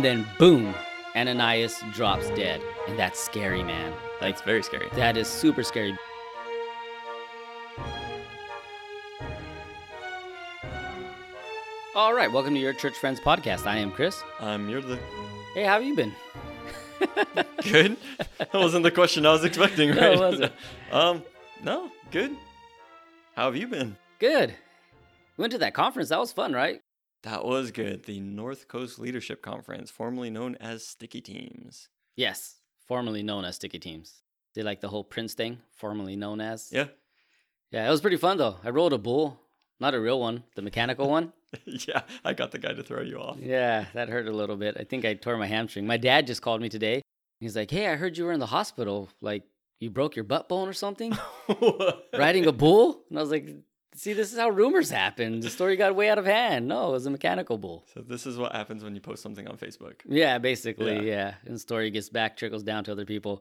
And then boom, Ananias drops dead. And that's scary, man. Like It's very scary. that is super scary. All right, welcome to your Church Friends podcast. I am Chris. You're the Hey, how have you been? good. that wasn't the question I was expecting, No, right? it um, no, good. How have you been? Good. We went to that conference. That was fun, right? That was good. The North Coast Leadership Conference, formerly known as Sticky Teams. Yes, formerly known as Sticky Teams. Did like the whole Prince thing, formerly known as. Yeah, Yeah, it was pretty fun though. I rode a bull, not a real one, the mechanical one. yeah. I got the guy to throw you off. Yeah, that hurt a little bit. I think I tore my hamstring. My dad just called me today. He's like, "Hey, I heard you were in the hospital. Like, you broke your butt bone or something riding a bull." And I was like, "See, this is how rumors happen. The story got way out of hand. No, it was a mechanical bull." So this is what happens when you post something on Facebook. Yeah, basically, Yeah. yeah. And the story gets back, trickles down to other people.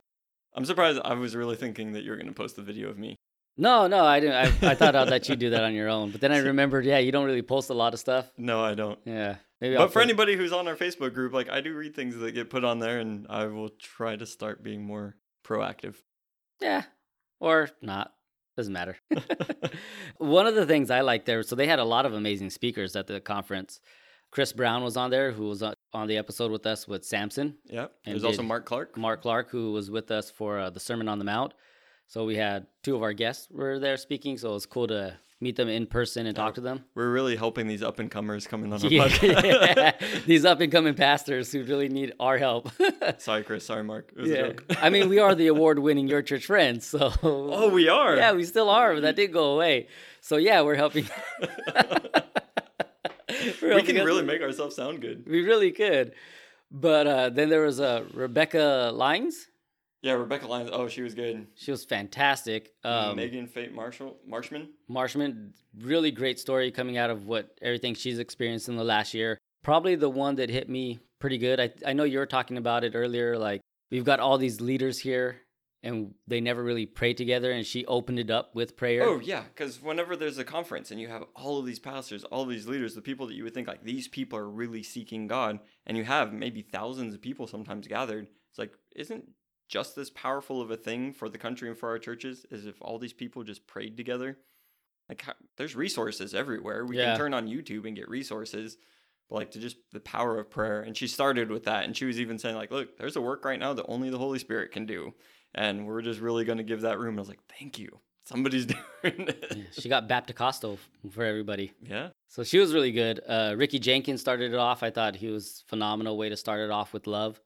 I'm surprised. I was really thinking that you were going to post the video of me. No, no, I didn't. I, I thought I'd let you do that on your own. But then I remembered, yeah, you don't really post a lot of stuff. No, I don't. Yeah, maybe. I'll But for put- anybody who's on our Facebook group, like I do read things that get put on there, and I will try to start being more proactive. Yeah, or not. Doesn't matter. One of the things I liked there, so they had a lot of amazing speakers at the conference. Chris Brown was on there, who was on on the episode with us with Samson. Yeah. And There's also Mark Clark. Mark Clark, who was with us for uh, the Sermon on the Mount. So we had two of our guests were there speaking. So it was cool to meet them in person and talk to them. We're really helping these up and comers coming on our Yeah, podcast. these up and coming pastors who really need our help. Sorry, Chris. Sorry, Mark. It was a yeah. joke. I mean, we are the award winning Your Church Friends. So oh, we are. Yeah, we still are, but that did go away. So yeah, we're helping. We're we can really make ourselves sound good. We really could. But uh, then there was uh, Rebecca Lyons. Yeah, Rebecca Lyons. Oh, she was good. She was fantastic. Um, Megan Fate Marshall Marshman. Marshman, really great story coming out of what everything she's experienced in the last year. Probably the one that hit me pretty good. I I know you were talking about it earlier. Like we've got all these leaders here, and they never really pray together. And she opened it up with prayer. Oh yeah, because whenever there's a conference and you have all of these pastors, all these leaders, the people that you would think like these people are really seeking God, and you have maybe thousands of people sometimes gathered, it's like isn't just as powerful of a thing for the country and for our churches as if all these people just prayed together. Like how, there's resources everywhere. We Yeah. can turn on YouTube and get resources. But like to just the power of prayer. And she started with that. And she was even saying, like, look, there's a work right now that only the Holy Spirit can do. And we're just really gonna give that room. And I was like, thank you. Somebody's doing it. Yeah, she got Baptist for everybody. Yeah. So she was really good. Uh, Ricky Jenkins started it off. I thought he was phenomenal way to start it off with love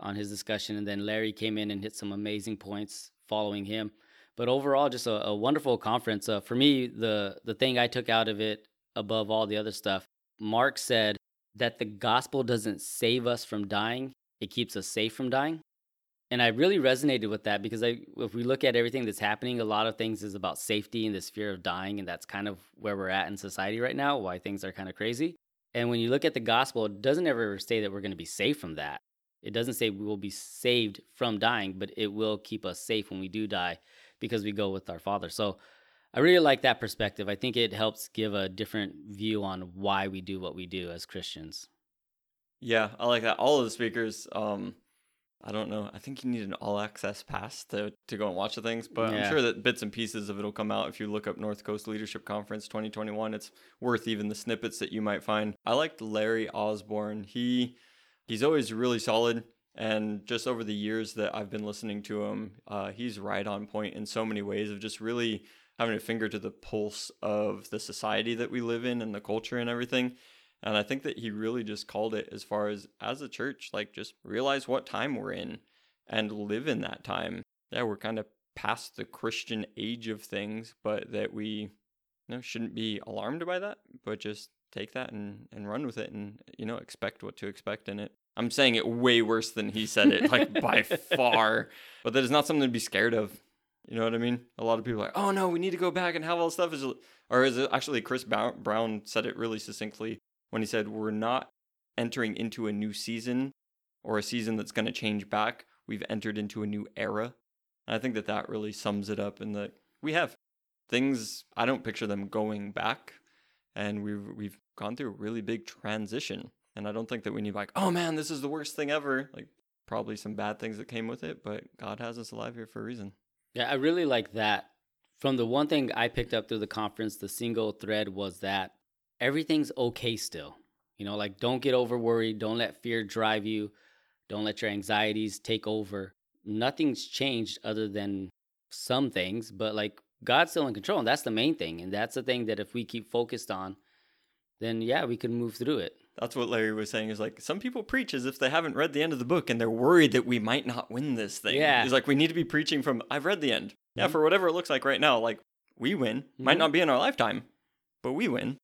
on his discussion, and then Larry came in and hit some amazing points following him. But overall, just a, a wonderful conference. Uh, for me, the the thing I took out of it above all the other stuff, Mark said that the gospel doesn't save us from dying; it keeps us safe from dying. And I really resonated with that because I, if we look at everything that's happening, a lot of things is about safety and this fear of dying, and that's kind of where we're at in society right now. Why things are kind of crazy. And when you look at the gospel, it doesn't ever say that we're going to be safe from that. It doesn't say we will be saved from dying, but it will keep us safe when we do die because we go with our Father. So I really like that perspective. I think it helps give a different view on why we do what we do as Christians. Yeah, I like that. All of the speakers, um, I don't know. I think you need an all access pass to, to go and watch the things, but Yeah. I'm sure that bits and pieces of it will come out if you look up North Coast Leadership Conference 2021. It's worth even the snippets that you might find. I liked Larry Osborne. He he's always really solid. And just over the years that I've been listening to him, uh, he's right on point in so many ways of just really having a finger to the pulse of the society that we live in and the culture and everything. And I think that he really just called it as far as as a church, like just realize what time we're in and live in that time. Yeah, we're kind of past the Christian age of things, but that we you know shouldn't be alarmed by that, but just take that and, and run with it and you know expect what to expect in it. I'm saying it way worse than he said it, like by far. But that is not something to be scared of. You know what I mean? A lot of people are like, oh no, we need to go back and have all this stuff. Is or is it actually Chris Brown said it really succinctly when he said we're not entering into a new season or a season that's going to change back. We've entered into a new era. And I think that that really sums it up in that we have things. I don't picture them going back, and we've we've gone through a really big transition. And I don't think that we need like, oh man, this is the worst thing ever. Like probably some bad things that came with it, but God has us alive here for a reason. Yeah, I really like that. From the one thing I picked up through the conference, the single thread was that everything's okay still. You know, like don't get over worried, don't let fear drive you, don't let your anxieties take over. Nothing's changed other than some things, but like God's still in control, and that's the main thing. And that's the thing that if we keep focused on, then yeah, we can move through it. That's what Larry was saying. Is like some people preach as if they haven't read the end of the book and they're worried that we might not win this thing. Yeah. He's like, we need to be preaching from I've read the end. Yeah, Mhm. for whatever it looks like right now, like we win. Might Mhm. not be in our lifetime, but we win.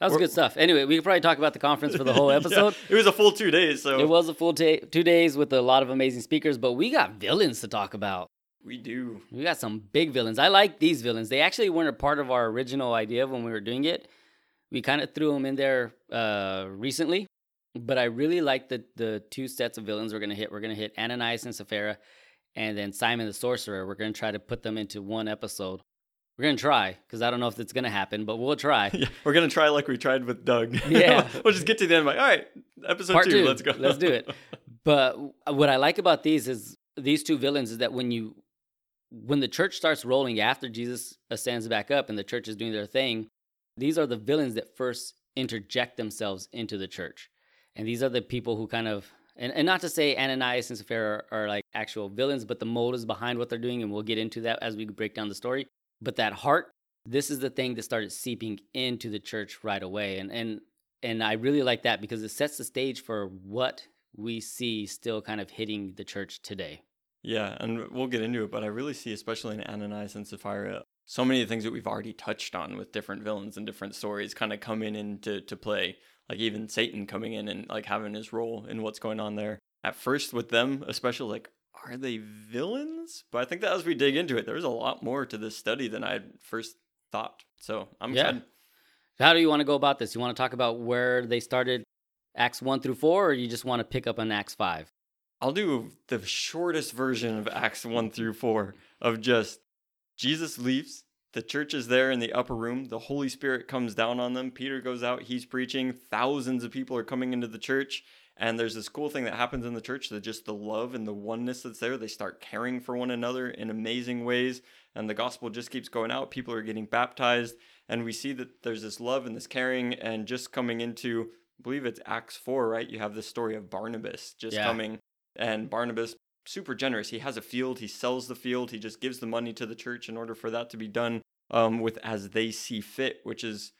That was Or- good stuff. Anyway, we could probably talk about the conference for the whole Yeah, episode. it was a full two days, so It was a full ta- two days with a lot of amazing speakers, but we got villains to talk about. we do. We got some big villains. I like these villains. They actually weren't a part of our original idea when we were doing it. We kind of threw them in there uh, recently, but I really like the the two sets of villains we're gonna hit. We're gonna hit Ananias and Sapphira, and then Simon the Sorcerer. We're gonna try to put them into one episode. We're gonna try because I don't know if it's gonna happen, but we'll try. Yeah, we're gonna try like we tried with Doug. Yeah. we'll just get to the end. Like, all right, episode two, two. let's go. Let's do it. But what I like about these is these two villains is that when you when the church starts rolling after Jesus ascends back up and the church is doing their thing, these are the villains that first interject themselves into the church. And these are the people who kind of and, and not to say Ananias and Sapphira are, are like actual villains, but the motives behind what they're doing, and we'll get into that as we break down the story. But that heart, this is the thing that started seeping into the church right away. And and and I really like that because it sets the stage for what we see still kind of hitting the church today. Yeah, and we'll get into it, but I really see, especially in Ananias and Sapphira, so many of the things that we've already touched on with different villains and different stories kind of come in into to play. Like even Satan coming in and like having his role in what's going on there. At first, with them, especially, like, are they villains? But I think that as we dig into it, there's a lot more to this study than I had first thought. So I'm Yeah. excited. How do you want to go about this? You want to talk about where they started Acts 1 through 4, or you just want to pick up on Acts 5? I'll do the shortest version of Acts 1 through 4 of just Jesus leaves. The church is there in the upper room. The Holy Spirit comes down on them. Peter goes out. He's preaching. Thousands of people are coming into the church. And there's this cool thing that happens in the church that just the love and the oneness that's there. They start caring for one another in amazing ways. And the gospel just keeps going out. People are getting baptized. And we see that there's this love and this caring. And just coming into, I believe it's Acts 4, right? You have this story of Barnabas just Yeah. coming and Barnabas super generous. He has a field, he sells the field, he just gives the money to the church in order for that to be done um, with as they see fit, which is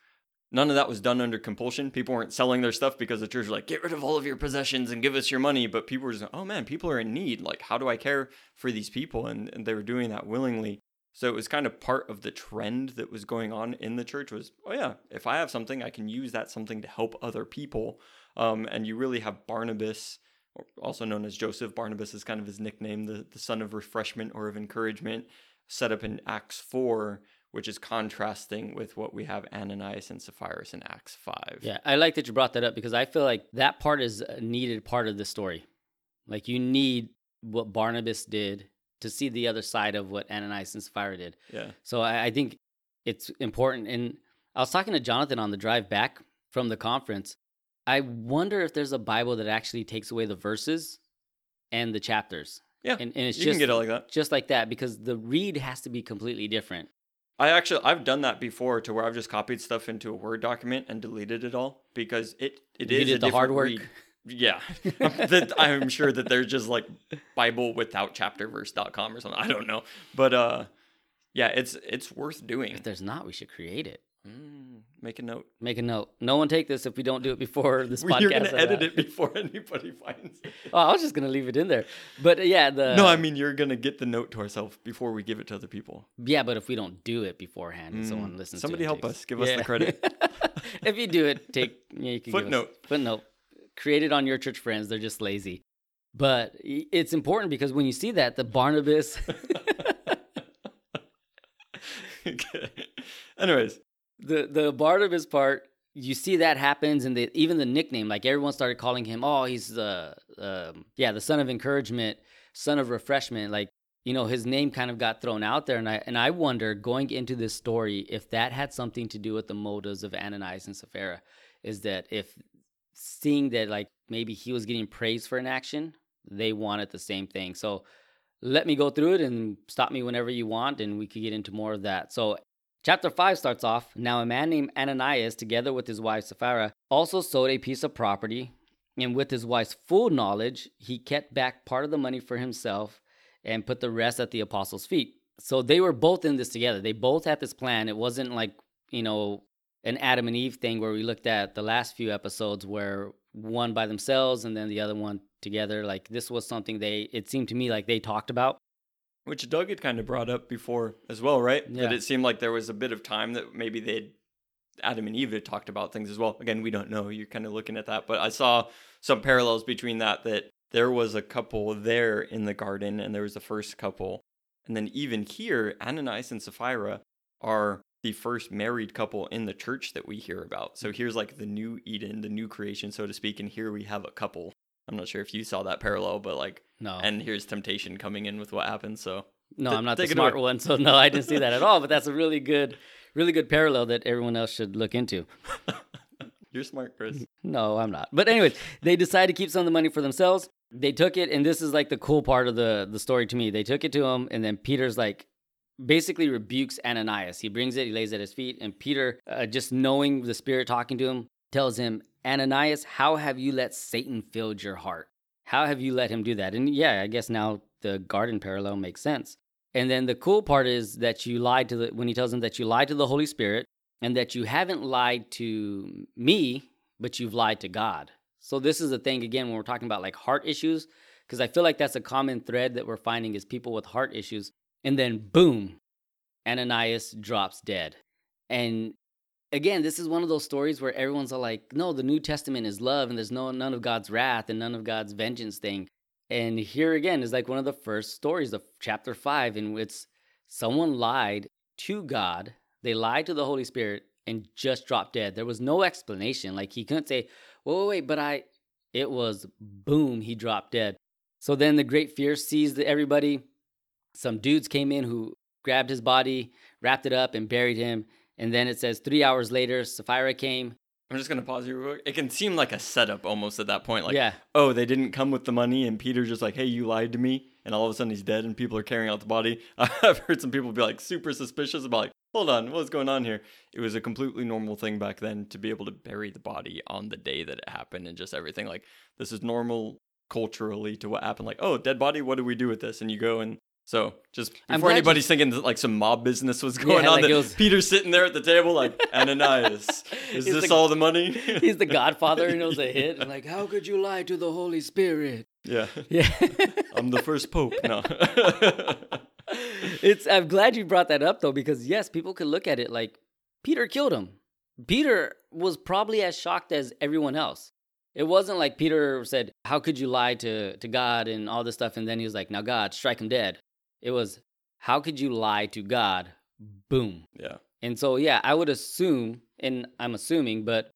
none of that was done under compulsion. People weren't selling their stuff because the church was like, get rid of all of your possessions and give us your money. But people were just, oh man, people are in need. Like, how do I care for these people? And, and they were doing that willingly. So it was kind of part of the trend that was going on in the church was, oh yeah, if I have something, I can use that something to help other people. Um, and you really have Barnabas also known as Joseph. Barnabas is kind of his nickname, the, the son of refreshment or of encouragement, set up in Acts 4, which is contrasting with what we have Ananias and Sapphira in Acts 5. Yeah, I like that you brought that up because I feel like that part is a needed part of the story. Like you need what Barnabas did to see the other side of what Ananias and Sapphira did. Yeah. So I, I think it's important. And I was talking to Jonathan on the drive back from the conference. I wonder if there's a Bible that actually takes away the verses and the chapters. Yeah. And, and it's you just can get it like that. just like that because the read has to be completely different. I actually I've done that before to where I've just copied stuff into a Word document and deleted it all because it it You is did a the hard work? read. Yeah. that I'm sure that there's just like Bible without chapterverse.com or something. I don't know. But uh yeah, it's it's worth doing. If there's not, we should create it. Mm, make a note. Make a note. No one take this if we don't do it before this podcast. You're gonna edit out. it before anybody finds it. Oh, I was just gonna leave it in there. But uh, yeah, the no, I mean you're gonna get the note to ourselves before we give it to other people. yeah, but if we don't do it beforehand, and someone Mm, listens. somebody to it, help takes- us. Give us the credit. if you do it, take yeah, you can give us- Footnote. footnote. Create it on your church friends. They're just lazy. But it's important because when you see that, the Barnabas, okay. Anyways, the the Barnabas part, you see that happens, and the, even the nickname, like everyone started calling him, oh, he's the um, yeah, the son of encouragement, son of refreshment. Like you know, his name kind of got thrown out there. And I, and I wonder going into this story if that had something to do with the motives of Ananias and Sapphira. Is that if seeing that like maybe he was getting praise for an action, they wanted the same thing. So let me go through it and stop me whenever you want, and we could get into more of that. So Chapter 5 starts off Now, a man named Ananias, together with his wife Sapphira, also sold a piece of property, and with his wife's full knowledge, he kept back part of the money for himself and put the rest at the apostles' feet. So they were both in this together. They both had this plan. It wasn't like, you know, an Adam and Eve thing where we looked at the last few episodes where one by themselves and then the other one together. Like this was something they, it seemed to me like they talked about. Which Doug had kind of brought up before as well, right? Yeah. That it seemed like there was a bit of time that maybe they'd Adam and Eve had talked about things as well. Again, we don't know. You're kind of looking at that, but I saw some parallels between that. That there was a couple there in the garden, and there was the first couple, and then even here, Ananias and Sapphira are the first married couple in the church that we hear about. So here's like the new Eden, the new creation, so to speak, and here we have a couple. I'm not sure if you saw that parallel, but like, No, and here's temptation coming in with what happens. So no, I'm not the smart away. one. So no, I didn't see that at all. But that's a really good, really good parallel that everyone else should look into. you're smart, Chris. No, I'm not. But anyways, they decided to keep some of the money for themselves. They took it, and this is like the cool part of the the story to me. They took it to him, and then Peter's like basically rebukes Ananias. He brings it, he lays it at his feet, and Peter, uh, just knowing the Spirit talking to him, tells him, Ananias, how have you let Satan fill your heart? How have you let him do that? And yeah, I guess now the garden parallel makes sense. And then the cool part is that you lied to the when he tells him that you lied to the Holy Spirit and that you haven't lied to me, but you've lied to God. So this is the thing again when we're talking about like heart issues, because I feel like that's a common thread that we're finding is people with heart issues. And then boom, Ananias drops dead. And again, this is one of those stories where everyone's all like, no, the New Testament is love and there's no none of God's wrath and none of God's vengeance thing. And here again is like one of the first stories of chapter five, in which someone lied to God, they lied to the Holy Spirit and just dropped dead. There was no explanation. Like he couldn't say, wait, wait, wait, but I, it was boom, he dropped dead. So then the great fear seized everybody. Some dudes came in who grabbed his body, wrapped it up, and buried him. And then it says three hours later, Sapphira came. I'm just gonna pause you real quick. It can seem like a setup almost at that point. Like, yeah, oh, they didn't come with the money, and Peter's just like, hey, you lied to me, and all of a sudden he's dead, and people are carrying out the body. I've heard some people be like super suspicious about like, hold on, what's going on here? It was a completely normal thing back then to be able to bury the body on the day that it happened, and just everything. Like, this is normal culturally to what happened. Like, oh, dead body, what do we do with this? And you go and so just before glad you- anybody's thinking that like some mob business was going on, like that was- Peter's sitting there at the table like Ananias, is He's this the- all the money? he's the Godfather and it was a hit. And like, how could you lie to the Holy Spirit? yeah. Yeah. I'm the first pope. No. it's I'm glad you brought that up though, because yes, people could look at it like Peter killed him. Peter was probably as shocked as everyone else. It wasn't like Peter said, How could you lie to, to God and all this stuff? And then he was like, Now, God, strike him dead. It was, How could you lie to God? Boom. yeah. And so, yeah, I would assume, and I'm assuming, but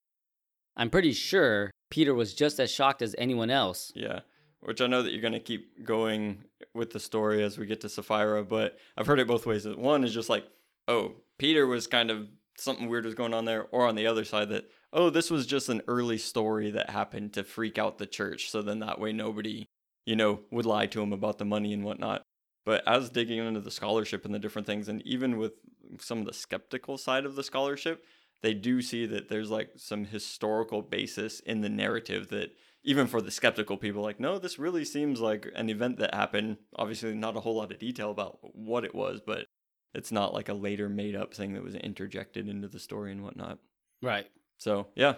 I'm pretty sure Peter was just as shocked as anyone else. Yeah. Which I know that you're going to keep going with the story as we get to Sapphira, but I've heard it both ways. One is just like, oh, Peter was kind of something weird was going on there, or on the other side that, oh, this was just an early story that happened to freak out the church. So then that way nobody, you know, would lie to him about the money and whatnot. But as digging into the scholarship and the different things, and even with some of the skeptical side of the scholarship, they do see that there's like some historical basis in the narrative that even for the skeptical people like no this really seems like an event that happened. Obviously not a whole lot of detail about what it was but it's not like a later made up thing that was interjected into the story and whatnot. Right. so yeah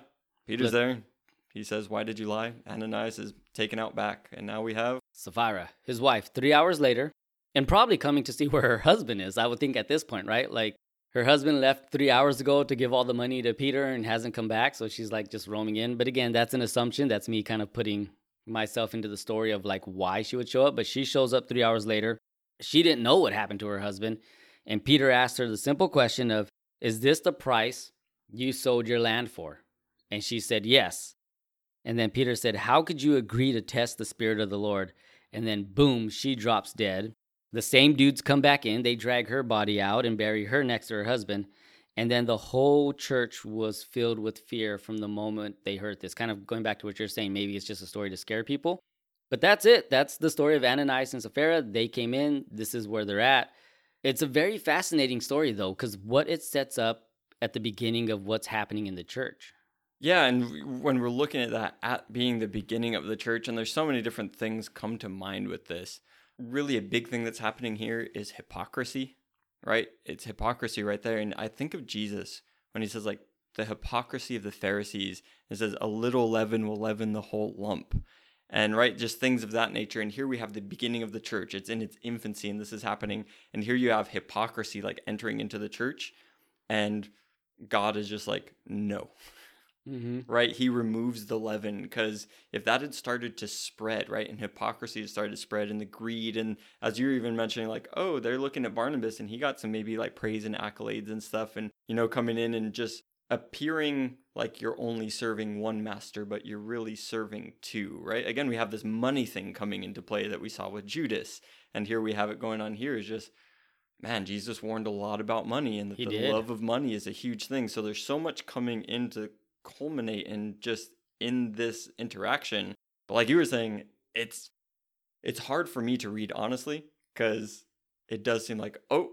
peter's there. He says why did you lie? Ananias is taken out back and now we have Sapphira, his wife, three hours later, and probably coming to see where her husband is. I would think at this point, right? Like her husband left three hours ago to give all the money to Peter and hasn't come back. So she's like just roaming in. But again, that's an assumption. That's me kind of putting myself into the story of like why she would show up. But she shows up three hours later. She didn't know what happened to her husband. And Peter asked her the simple question of, Is this the price you sold your land for? And she said, Yes. And then Peter said, How could you agree to test the Spirit of the Lord? And then, boom, she drops dead. The same dudes come back in, they drag her body out and bury her next to her husband. And then the whole church was filled with fear from the moment they heard this. Kind of going back to what you're saying, maybe it's just a story to scare people. But that's it. That's the story of Ananias and Sapphira. They came in, this is where they're at. It's a very fascinating story, though, because what it sets up at the beginning of what's happening in the church. Yeah, and when we're looking at that at being the beginning of the church, and there's so many different things come to mind with this. Really, a big thing that's happening here is hypocrisy, right? It's hypocrisy right there. And I think of Jesus when he says, like, the hypocrisy of the Pharisees. It says, a little leaven will leaven the whole lump. And right, just things of that nature. And here we have the beginning of the church. It's in its infancy, and this is happening. And here you have hypocrisy like entering into the church. And God is just like, no. Mm-hmm. Right? He removes the leaven because if that had started to spread, right, and hypocrisy had started to spread and the greed, and as you're even mentioning, like, oh, they're looking at Barnabas and he got some maybe like praise and accolades and stuff, and, you know, coming in and just appearing like you're only serving one master, but you're really serving two, right? Again, we have this money thing coming into play that we saw with Judas. And here we have it going on here is just man, Jesus warned a lot about money and that he the did. love of money is a huge thing. So there's so much coming in to culminate in just in this interaction. But like you were saying, it's it's hard for me to read honestly because it does seem like oh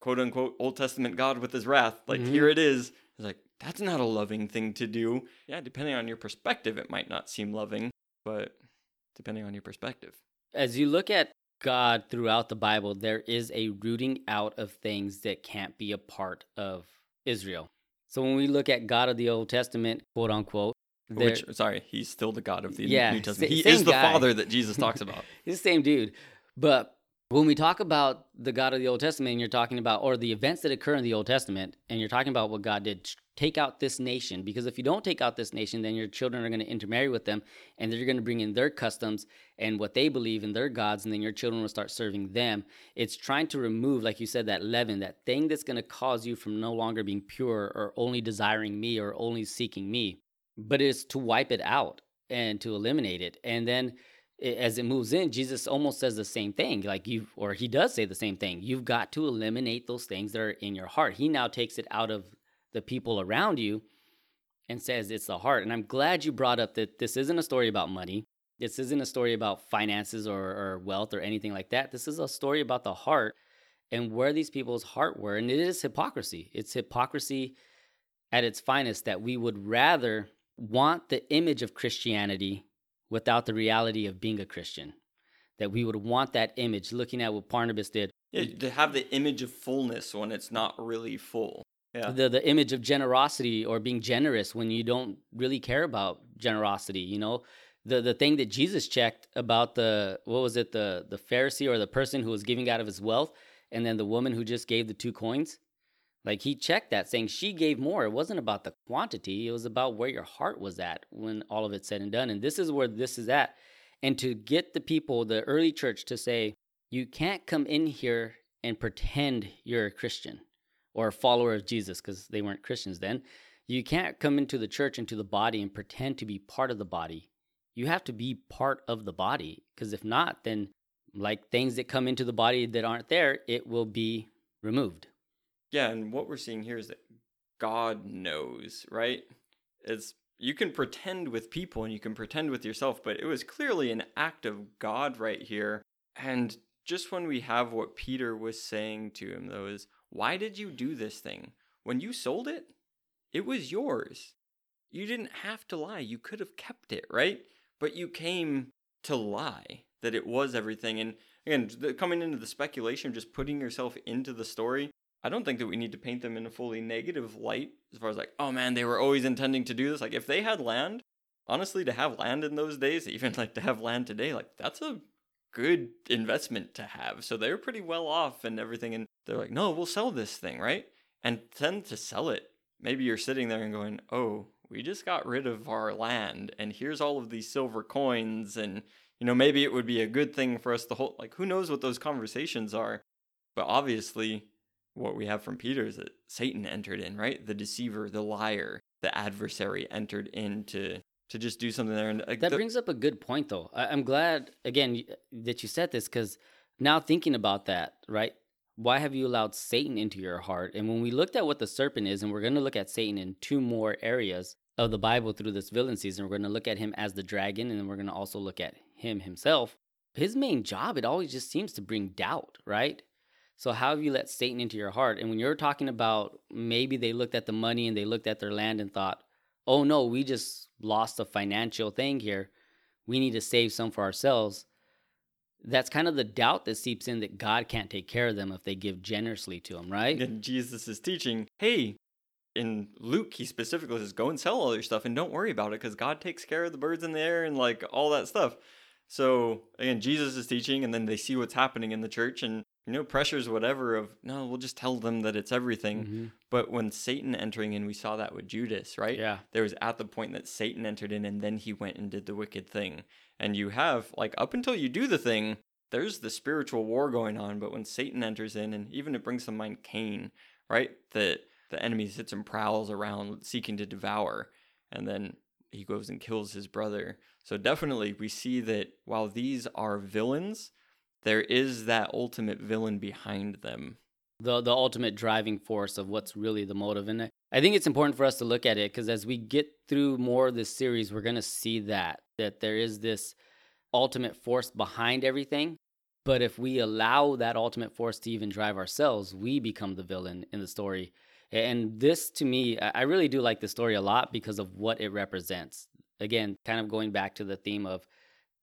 quote unquote Old Testament God with his wrath. Like mm-hmm. here it is. It's like that's not a loving thing to do. Yeah, depending on your perspective, it might not seem loving, but depending on your perspective. As you look at God throughout the Bible, there is a rooting out of things that can't be a part of Israel. So when we look at God of the Old Testament, quote unquote, which sorry, he's still the God of the yeah, New Testament. He is the guy. Father that Jesus talks about. he's the same dude. But when we talk about the God of the Old Testament, and you're talking about, or the events that occur in the Old Testament, and you're talking about what God did, take out this nation. Because if you don't take out this nation, then your children are going to intermarry with them, and they're going to bring in their customs and what they believe in their gods, and then your children will start serving them. It's trying to remove, like you said, that leaven, that thing that's going to cause you from no longer being pure or only desiring me or only seeking me. But it's to wipe it out and to eliminate it. And then as it moves in, Jesus almost says the same thing. Like you, or he does say the same thing. You've got to eliminate those things that are in your heart. He now takes it out of the people around you and says it's the heart. And I'm glad you brought up that this isn't a story about money. This isn't a story about finances or, or wealth or anything like that. This is a story about the heart and where these people's heart were. And it is hypocrisy. It's hypocrisy at its finest that we would rather want the image of Christianity without the reality of being a Christian. That we would want that image, looking at what Barnabas did. Yeah, to have the image of fullness when it's not really full. Yeah. The the image of generosity or being generous when you don't really care about generosity, you know? The the thing that Jesus checked about the what was it, the the Pharisee or the person who was giving out of his wealth, and then the woman who just gave the two coins. Like he checked that, saying she gave more. It wasn't about the quantity, it was about where your heart was at when all of it's said and done. And this is where this is at. And to get the people, the early church, to say, you can't come in here and pretend you're a Christian or a follower of Jesus, because they weren't Christians then. You can't come into the church, into the body, and pretend to be part of the body. You have to be part of the body, because if not, then like things that come into the body that aren't there, it will be removed. Yeah, and what we're seeing here is that God knows, right? It's you can pretend with people and you can pretend with yourself, but it was clearly an act of God right here. And just when we have what Peter was saying to him, though, is why did you do this thing? When you sold it, it was yours. You didn't have to lie. You could have kept it, right? But you came to lie that it was everything. And again, coming into the speculation, just putting yourself into the story, I don't think that we need to paint them in a fully negative light as far as like, oh man, they were always intending to do this. Like if they had land, honestly, to have land in those days, even like to have land today, like that's a good investment to have. So they're pretty well off and everything. And they're like, no, we'll sell this thing, right? And then to sell it, maybe you're sitting there and going, oh, we just got rid of our land and here's all of these silver coins. And, you know, maybe it would be a good thing for us to hold. Like, who knows what those conversations are? But obviously, what we have from Peter is that Satan entered in, right? The deceiver, the liar, the adversary entered in to, to just do something there. And that the, brings up a good point, though. I, am glad again that you said this because now thinking about that, right? Why have you allowed Satan into your heart? And when we looked at what the serpent is, and we're going to look at Satan in two more areas of the Bible through this villain season, we're going to look at him as the dragon, and then we're going to also look at him himself. His main job, it always just seems to bring doubt, right? So, how have you let Satan into your heart? And when you're talking about maybe they looked at the money and they looked at their land and thought, oh no, we just lost a financial thing here. We need to save some for ourselves. That's kind of the doubt that seeps in that God can't take care of them if they give generously to Him, right? And Jesus is teaching, hey, in Luke, he specifically says, go and sell all your stuff and don't worry about it because God takes care of the birds in the air and like all that stuff. So again, Jesus is teaching, and then they see what's happening in the church, and you know, pressures whatever of no, we'll just tell them that it's everything. Mm-hmm. But when Satan entering in, we saw that with Judas, right? Yeah. There was at the point that Satan entered in, and then he went and did the wicked thing. And you have like up until you do the thing, there's the spiritual war going on. But when Satan enters in, and even it brings to mind Cain, right? That the enemy sits and prowls around seeking to devour, and then he goes and kills his brother. So definitely we see that while these are villains, there is that ultimate villain behind them. The the ultimate driving force of what's really the motive it. I think it's important for us to look at it because as we get through more of this series, we're gonna see that that there is this ultimate force behind everything. But if we allow that ultimate force to even drive ourselves, we become the villain in the story. And this, to me, I really do like the story a lot because of what it represents. Again, kind of going back to the theme of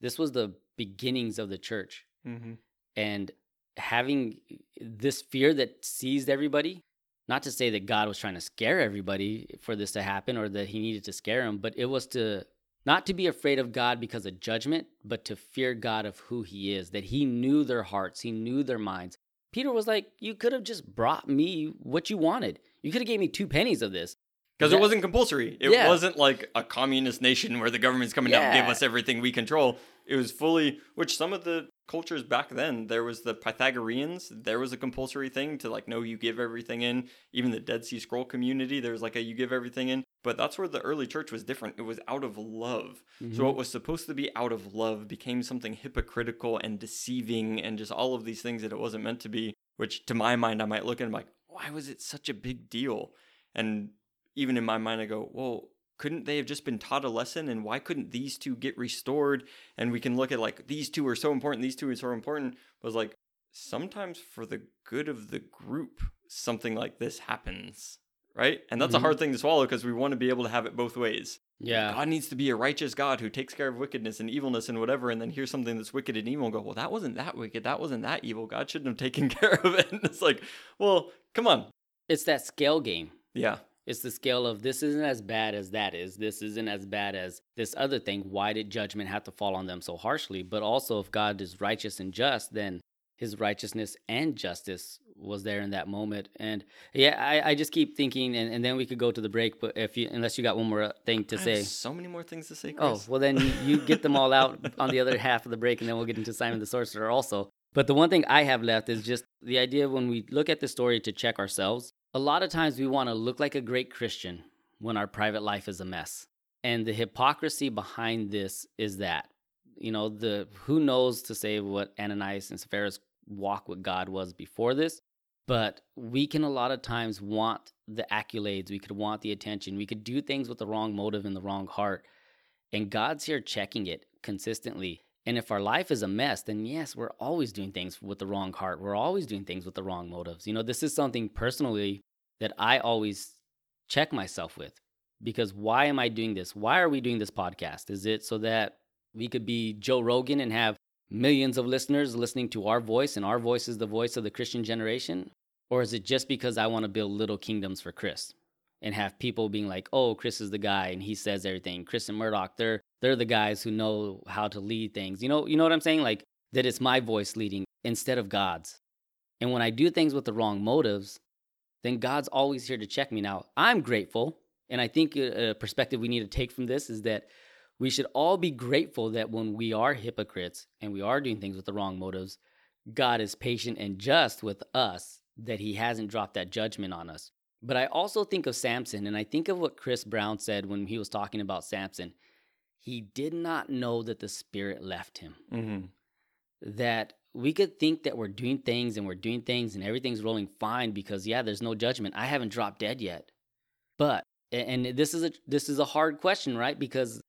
this was the beginnings of the church. Mm-hmm. And having this fear that seized everybody, not to say that God was trying to scare everybody for this to happen or that he needed to scare them, but it was to not to be afraid of God because of judgment, but to fear God of who he is, that he knew their hearts, he knew their minds. Peter was like, You could have just brought me what you wanted. You could have gave me two pennies of this. Because it wasn't compulsory. It Yeah. wasn't like a communist nation where the government's coming down and give us everything we control. It was fully, which some of the cultures back then, there was the Pythagoreans. There was a compulsory thing to like, no, you give everything in. Even the Dead Sea Scroll community, there was like a you give everything in. But that's where the early church was different. It was out of love. So mm-hmm. what was supposed to be out of love became something hypocritical and deceiving and just all of these things that it wasn't meant to be. Which to my mind, I might look at and be like, why was it such a big deal? And even in my mind, I go, well, couldn't they have just been taught a lesson? And why couldn't these two get restored? And we can look at like, these two are so important, these two are so important. Was like, sometimes for the good of the group, something like this happens, right? And that's a Mhm. hard thing to swallow because we want to be able to have it both ways. Yeah. God needs to be a righteous God who takes care of wickedness and evilness and whatever, and then here's something that's wicked and evil and go, well, that wasn't that wicked, that wasn't that evil. God shouldn't have taken care of it. And it's like, well, come on. It's that scale game. Yeah. It's the scale of this isn't as bad as that is. This isn't as bad as this other thing. Why did judgment have to fall on them so harshly? But also, if God is righteous and just, then his righteousness and justice was there in that moment. And yeah, I, I just keep thinking, and, and then we could go to the break. But if you, unless you got one more uh, thing to I say, so many more things to say, oh, well, then you, you get them all out on the other half of the break, and then we'll get into Simon the Sorcerer also. But the one thing I have left is just the idea when we look at the story to check ourselves, a lot of times we want to look like a great Christian when our private life is a mess. And the hypocrisy behind this is that, you know, the who knows to say what Ananias and Sapphira's walk with God was before this, but we can a lot of times want the accolades, we could want the attention, we could do things with the wrong motive and the wrong heart. And God's here checking it consistently. And if our life is a mess, then yes, we're always doing things with the wrong heart. We're always doing things with the wrong motives. You know, this is something personally that I always check myself with because why am I doing this? Why are we doing this podcast? Is it so that we could be Joe Rogan and have millions of listeners listening to our voice and our voice is the voice of the Christian generation? Or is it just because I want to build little kingdoms for Chris? and have people being like, "Oh, Chris is the guy and he says everything." Chris and Murdoch, they're they're the guys who know how to lead things. You know, you know what I'm saying? Like that it's my voice leading instead of God's. And when I do things with the wrong motives, then God's always here to check me. Now, I'm grateful, and I think a perspective we need to take from this is that we should all be grateful that when we are hypocrites and we are doing things with the wrong motives, God is patient and just with us that he hasn't dropped that judgment on us. But I also think of Samson, and I think of what Chris Brown said when he was talking about Samson. He did not know that the spirit left him. Mm-hmm. That we could think that we're doing things and we're doing things and everything's rolling fine because yeah, there's no judgment. I haven't dropped dead yet. But and this is a this is a hard question, right? Because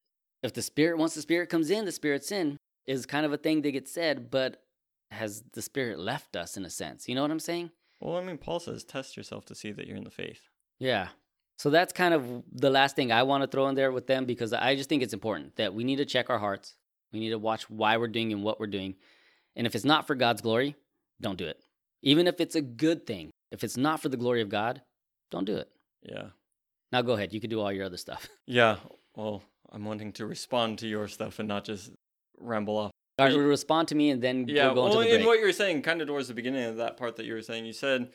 if the spirit once the spirit comes in, the spirit's in is kind of a thing that gets said, but has the spirit left us in a sense? You know what I'm saying? Well, I mean, Paul says, test yourself to see that you're in the faith. Yeah. So that's kind of the last thing I want to throw in there with them because I just think it's important that we need to check our hearts. We need to watch why we're doing and what we're doing. And if it's not for God's glory, don't do it. Even if it's a good thing, if it's not for the glory of God, don't do it. Yeah. Now go ahead. You can do all your other stuff. Yeah. Well, I'm wanting to respond to your stuff and not just ramble off. All right, respond to me and then yeah, we'll go well, into the break. in what you were saying, kind of towards the beginning of that part that you were saying, you said,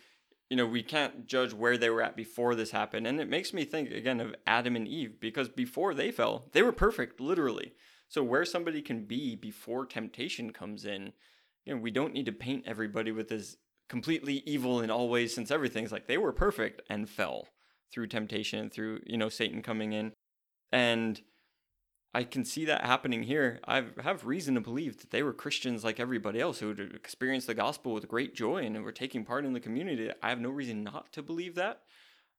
you know, we can't judge where they were at before this happened. And it makes me think again of Adam and Eve because before they fell, they were perfect, literally. So where somebody can be before temptation comes in, you know, we don't need to paint everybody with this completely evil in all ways since everything's like they were perfect and fell through temptation, through, you know, Satan coming in. And I can see that happening here. I have reason to believe that they were Christians like everybody else who had experienced the gospel with great joy and were taking part in the community. I have no reason not to believe that.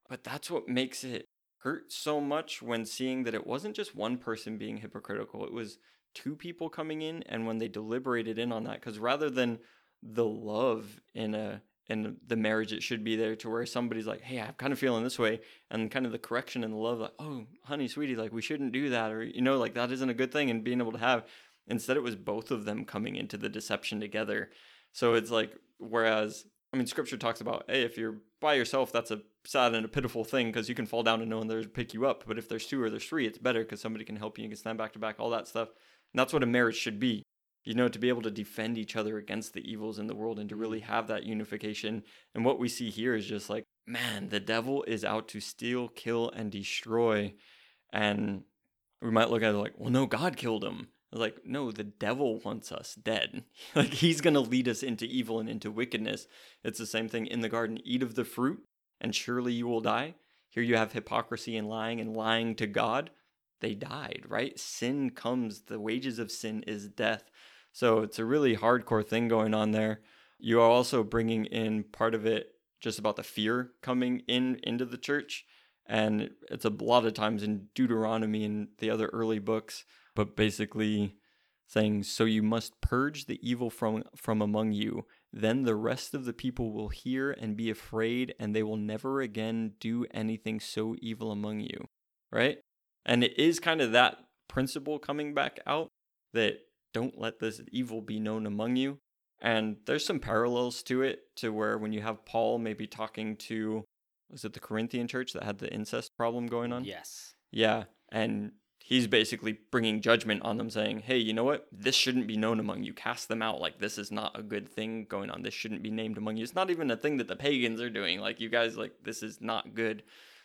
But that's what makes it hurt so much when seeing that it wasn't just one person being hypocritical, it was two people coming in and when they deliberated in on that because rather than the love in a in the marriage it should be there to where somebody's like hey i'm kind of feeling this way and kind of the correction and the love like oh honey sweetie like we shouldn't do that or you know like that isn't a good thing and being able to have. Instead it was both of them coming into the deception together. So it's like whereas i mean scripture talks about hey if you're by yourself that's a sad and a pitiful thing because you can fall down and no one there to pick you up but if there's two or there's three it's better because somebody can help you and can stand back to back all that stuff. And that's what a marriage should be you know, to be able to defend each other against the evils in the world and to really mm-hmm. have that unification. And what we see here is just like, man, the devil is out to steal, kill, and destroy. And we might look at it like, well, no, God killed him. Like, no, the devil wants us dead. like, he's going to lead us into evil and into wickedness. It's the same thing in the garden eat of the fruit, and surely you will die. Here you have hypocrisy and lying and lying to God. They died, right? Sin comes, the wages of sin is death. So it's a really hardcore thing going on there. You are also bringing in part of it just about the fear coming in into the church. And it's a lot of times in Deuteronomy and the other early books, but basically saying, So you must purge the evil from, from among you. Then the rest of the people will hear and be afraid, and they will never again do anything so evil among you. Right? And it is kind of that principle coming back out that don't let this evil be known among you. And there's some parallels to it, to where when you have Paul maybe talking to, was it the Corinthian church that had the incest problem going on? Yes. Yeah. And he's basically bringing judgment on them, saying, hey, you know what? This shouldn't be known among you. Cast them out. Like, this is not a good thing going on. This shouldn't be named among you. It's not even a thing that the pagans are doing. Like, you guys, like, this is not good.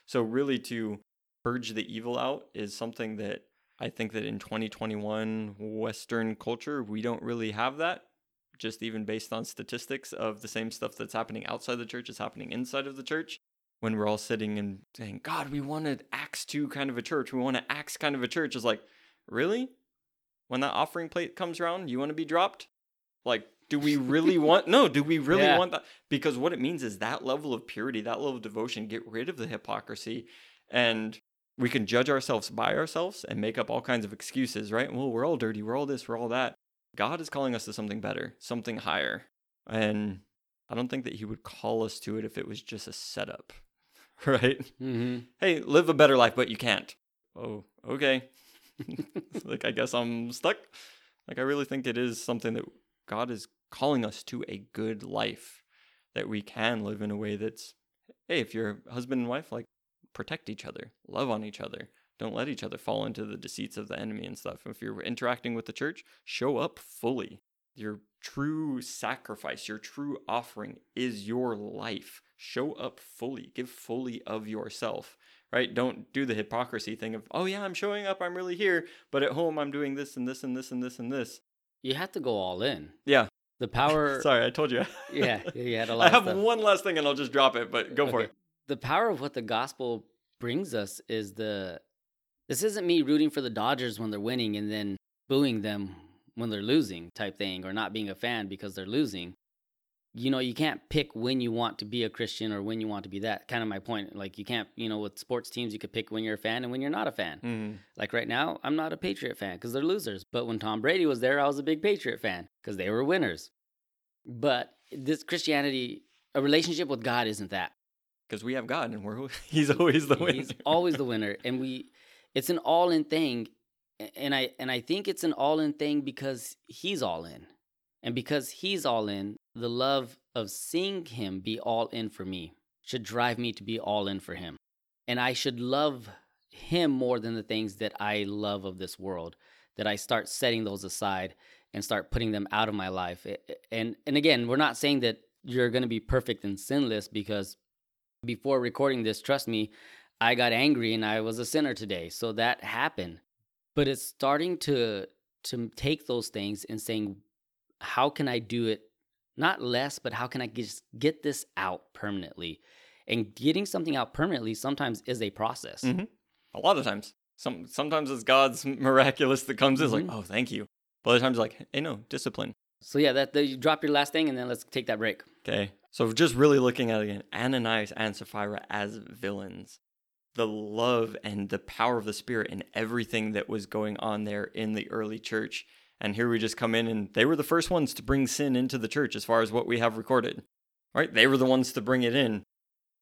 So, really, to purge the evil out is something that I think that in 2021 Western culture, we don't really have that. Just even based on statistics of the same stuff that's happening outside the church is happening inside of the church. When we're all sitting and saying, God, we want an Acts 2 kind of a church. We want an Acts kind of a church. Is like, really? When that offering plate comes around, you want to be dropped? Like, do we really want no do we really yeah. want that because what it means is that level of purity that level of devotion get rid of the hypocrisy and we can judge ourselves by ourselves and make up all kinds of excuses, right? Well, we're all dirty, we're all this, we're all that. God is calling us to something better, something higher. And I don't think that He would call us to it if it was just a setup, right? Mm-hmm. Hey, live a better life, but you can't. Oh, okay. like, I guess I'm stuck. Like, I really think it is something that God is calling us to a good life that we can live in a way that's, hey, if you're husband and wife, like, protect each other, love on each other. Don't let each other fall into the deceits of the enemy and stuff. If you're interacting with the church, show up fully. Your true sacrifice, your true offering is your life. Show up fully. Give fully of yourself, right? Don't do the hypocrisy thing of, oh, yeah, I'm showing up. I'm really here. But at home, I'm doing this and this and this and this and this. You have to go all in. Yeah. The power. Sorry, I told you. yeah, you had a lot. I have one last thing and I'll just drop it, but go okay. for it the power of what the gospel brings us is the this isn't me rooting for the Dodgers when they're winning and then booing them when they're losing type thing or not being a fan because they're losing. You know you can't pick when you want to be a christian or when you want to be that. Kind of my point like you can't you know with sports teams you could pick when you're a fan and when you're not a fan. Mhm. like right now i'm not a patriot fan because they're losers but when tom brady was there i was a big patriot fan because they were winners. But this christianity a relationship with god isn't that Because we have God and we're He's always the winner. He's always the winner, and we it's an all in thing, and I and I think it's an all in thing because he's all in, and because he's all in, the love of seeing him be all in for me should drive me to be all in for him, and I should love him more than the things that I love of this world. That I start setting those aside and start putting them out of my life, and and again, we're not saying that you're going to be perfect and sinless because before recording this, trust me, I got angry and I was a sinner today. So that happened. But it's starting to to take those things and saying, how can I do it not less, but how can I just get this out permanently? And getting something out permanently sometimes is a process. Mhm. A lot of times. Some sometimes it's God's miraculous that comes in. It's Mhm. like, oh, thank you. But other times, like, hey, no, discipline. So yeah, that, that you drop your last thing and then let's take that break. Okay. So just really looking at again, Ananias and Sapphira as villains. The love and the power of the spirit and everything that was going on there in the early church. And here we just come in and they were the first ones to bring sin into the church as far as what we have recorded. Right? They were the ones to bring it in.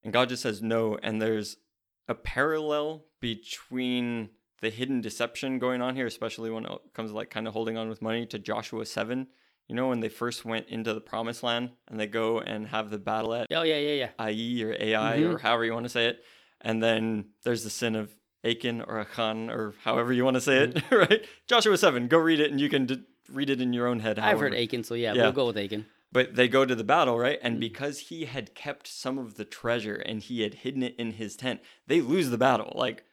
And God just says no. And there's a parallel between the hidden deception going on here, especially when it comes to like kind of holding on with money to Joshua 7. You know, when they first went into the promised land and they go and have the battle at Oh yeah, yeah, yeah. IE or AI Mhm. or however you want to say it. And then there's the sin of Achan or Achan or however you want to say it, right? Joshua 7, go read it and you can d- read it in your own head. I've heard Achan, so yeah, Yeah. we'll go with Achan. But they go to the battle, right? And Mhm. because he had kept some of the treasure and he had hidden it in his tent, they lose the battle like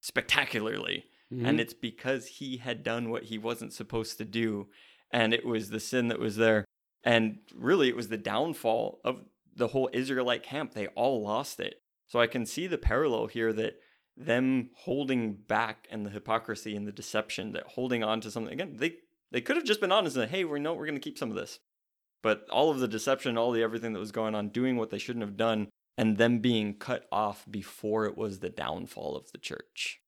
spectacularly. And it's because he had done what he wasn't supposed to do. And it was the sin that was there. And really, it was the downfall of the whole Israelite camp. They all lost it. So I can see the parallel here that them holding back and the hypocrisy and the deception, that holding on to something, again, they, they could have just been honest and, said, hey, we know we're going to keep some of this. But all of the deception, all the everything that was going on, doing what they shouldn't have done, and them being cut off before it was the downfall of the church.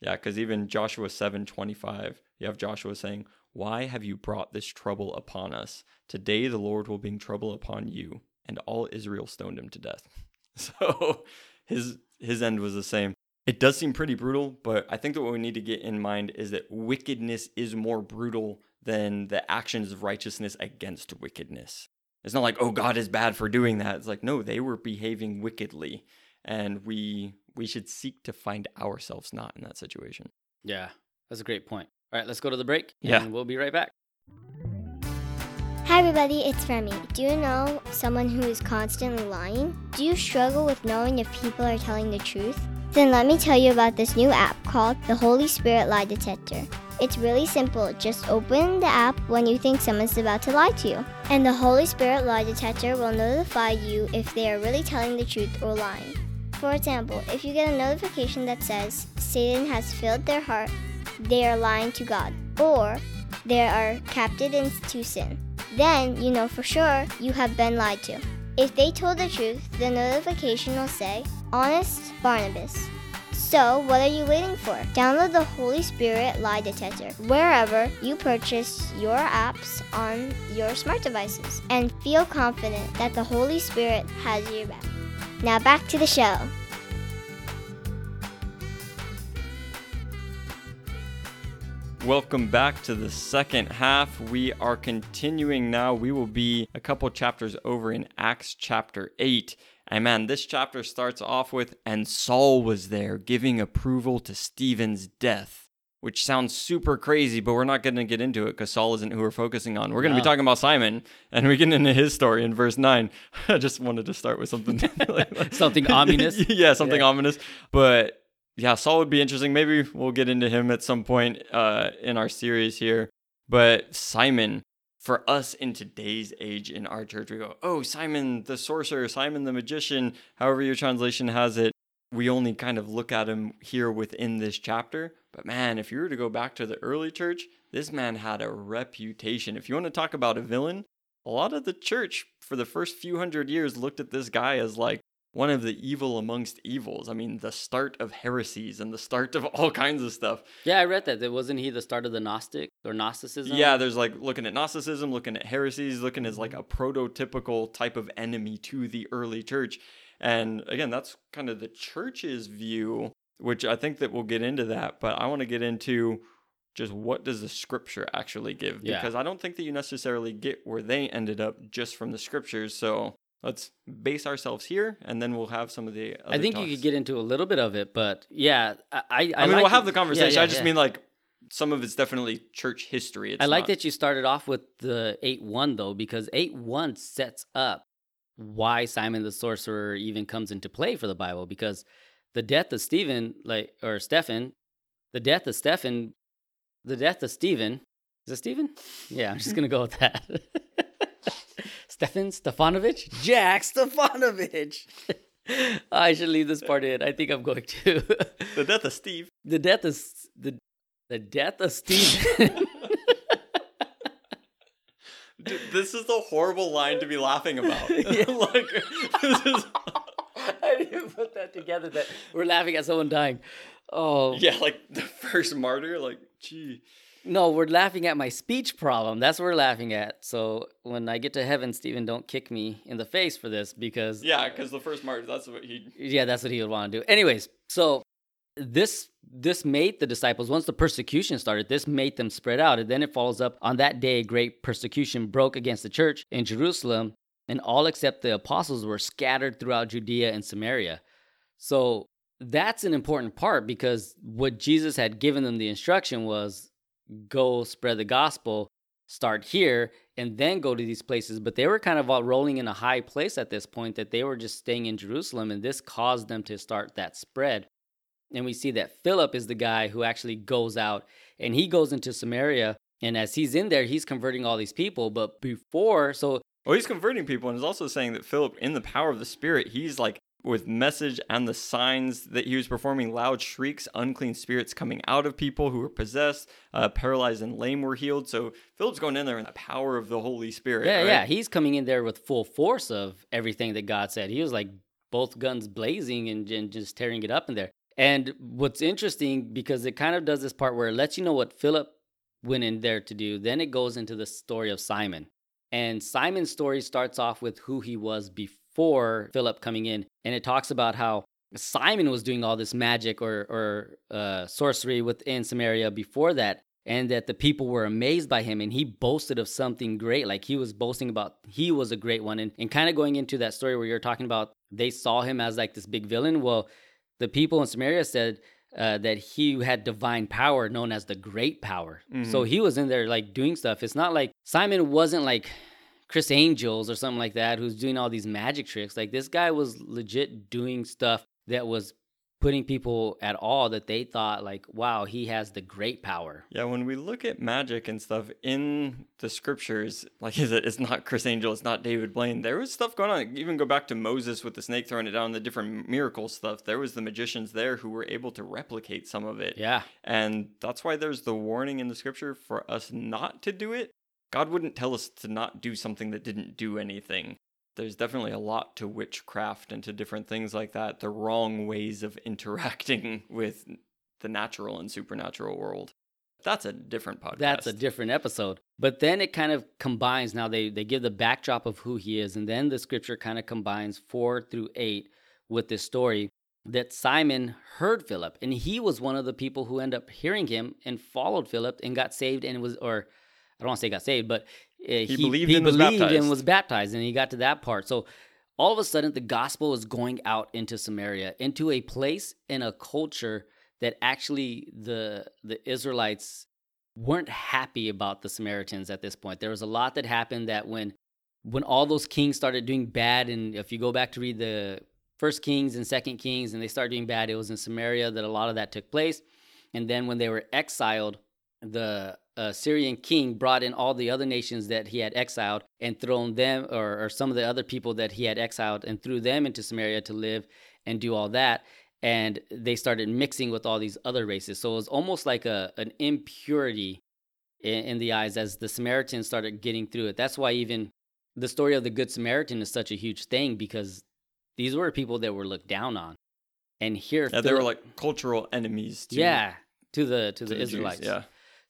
Yeah, because even Joshua 7:25, you have Joshua saying, Why have you brought this trouble upon us? Today the Lord will bring trouble upon you. And all Israel stoned him to death. So his his end was the same. It does seem pretty brutal, but I think that what we need to get in mind is that wickedness is more brutal than the actions of righteousness against wickedness. It's not like, oh, God is bad for doing that. It's like, no, they were behaving wickedly. And we we should seek to find ourselves not in that situation. Yeah, that's a great point. All right, let's go to the break. Yeah. And we'll be right back. Hi, everybody, it's Remy. Do you know someone who is constantly lying? Do you struggle with knowing if people are telling the truth? Then let me tell you about this new app called the Holy Spirit Lie Detector. It's really simple. Just open the app when you think someone's about to lie to you. And the Holy Spirit Lie Detector will notify you if they are really telling the truth or lying. For example, if you get a notification that says Satan has filled their heart, they are lying to God, or they are captive into sin, then you know for sure you have been lied to. If they told the truth, the notification will say, Honest Barnabas. So, what are you waiting for? Download the Holy Spirit Lie Detector wherever you purchase your apps on your smart devices and feel confident that the Holy Spirit has your back. Now, back to the show. Welcome back to the second half. We are continuing now. We will be a couple chapters over in Acts chapter 8. And man, this chapter starts off with, and Saul was there giving approval to Stephen's death, which sounds super crazy, but we're not going to get into it because Saul isn't who we're focusing on. We're going to No. be talking about Simon, and we get into his story in verse 9. I just wanted to start with something Something ominous? yeah, something Yeah. ominous. But yeah, Saul would be interesting. Maybe we'll get into him at some point uh, in our series here. But Simon, for us in today's age in our church, we go, oh, Simon the sorcerer, Simon the magician, however your translation has it. we only kind of look at him here within this chapter. But man, if you were to go back to the early church, this man had a reputation. If you want to talk about a villain, a lot of the church for the first few hundred years looked at this guy as like one of the evil amongst evils. I mean, the start of heresies and the start of all kinds of stuff. Yeah, I read that. That wasn't he the start of the Gnostic or Gnosticism? Yeah, there's like looking at Gnosticism, looking at heresies, looking as like mm-hmm. a prototypical type of enemy to the early church. And again, that's kind of the church's view, which I think that we'll get into that. But I want to get into just what does the scripture actually give? Yeah. Because I don't think that you necessarily get where they ended up just from the scriptures. So let's base ourselves here, and then we'll have some of the. I think you could get into a little bit of it, but yeah, I. I, I mean, like we'll have the conversation. Yeah, yeah, I just yeah. mean like some of it's definitely church history. It's I like not- that you started off with the eight one though, because eight one sets up why Simon the sorcerer even comes into play for the Bible. Because the death of Stephen, like or Stephen, the death of Stephen, the death of Stephen. Is it Stephen? Yeah, I'm just gonna go with that. Stefan Stefanovic, Jack Stefanovic. I should leave this part in. I think I'm going to. the death of Steve. the death of the the death of. Dude, this is a horrible line to be laughing about. Yeah. like, this is, I didn't put that together. That we're laughing at someone dying. Oh yeah, like the first martyr. Like, gee. No, we're laughing at my speech problem. That's what we're laughing at. So when I get to heaven, Stephen, don't kick me in the face for this because Yeah, because the first martyr. That's what he. yeah, that's what he would want to do. Anyways, so this this made the disciples once the persecution started this made them spread out and then it follows up on that day great persecution broke against the church in jerusalem and all except the apostles were scattered throughout judea and samaria so that's an important part because what jesus had given them the instruction was go spread the gospel start here and then go to these places but they were kind of all rolling in a high place at this point that they were just staying in jerusalem and this caused them to start that spread and we see that Philip is the guy who actually goes out and he goes into Samaria. And as he's in there, he's converting all these people. But before, so Well, he's converting people, and he's also saying that Philip, in the power of the Spirit, he's like with message and the signs that he was performing loud shrieks, unclean spirits coming out of people who were possessed, uh, paralyzed and lame were healed. So Philip's going in there in the power of the Holy Spirit. yeah, right? yeah, he's coming in there with full force of everything that God said. He was like both guns blazing and, and just tearing it up in there. And what's interesting because it kind of does this part where it lets you know what Philip went in there to do. Then it goes into the story of Simon. And Simon's story starts off with who he was before Philip coming in. And it talks about how Simon was doing all this magic or, or uh, sorcery within Samaria before that. And that the people were amazed by him, and he boasted of something great. Like he was boasting about he was a great one, and, and kind of going into that story where you're talking about they saw him as like this big villain. Well, the people in Samaria said uh, that he had divine power known as the great power. So he was in there like doing stuff. It's not like Simon wasn't like Criss Angels or something like that who's doing all these magic tricks. Like this guy was legit doing stuff that was putting people at all that they thought like, wow, he has the great power. Yeah, when we look at magic and stuff in the scriptures, like is it, it's not Criss Angel, it's not David Blaine. There was stuff going on. Even go back to Moses with the snake throwing it down, the different miracle stuff. There was the magicians there who were able to replicate some of it. Yeah. And that's why there's the warning in the scripture for us not to do it. God wouldn't tell us to not do something that didn't do anything. There's definitely a lot to witchcraft and to different things like that, the wrong ways of interacting with the natural and supernatural world. That's a different podcast. That's a different episode. But then it kind of combines. Now they, they give the backdrop of who he is, and then the scripture kind of combines four through eight with this story that Simon heard Philip, and he was one of the people who end up hearing him and followed Philip and got saved and was, or I don't want to say got saved, but uh, he, believed and was baptized. and was baptized, and he got to that part. So all of a sudden, the gospel is going out into Samaria, into a place and a culture that actually the the Israelites weren't happy about the Samaritans at this point. There was a lot that happened that when when all those kings started doing bad, and if you go back to read the first kings and second kings, and they started doing bad, it was in Samaria that a lot of that took place. And then when they were exiled, the uh, Syrian king brought in all the other nations that he had exiled and thrown them, or, or some of the other people that he had exiled, and threw them into Samaria to live and do all that. and they started mixing with all these other races. So it was almost like a an impurity in, in the eyes as the Samaritans started getting through it. That's why even the story of the Good Samaritan is such a huge thing because these were people that were looked down on. And here, Yeah, they were like cultural enemies. To, yeah, to the to, to the, Jews, Israelites. Yeah.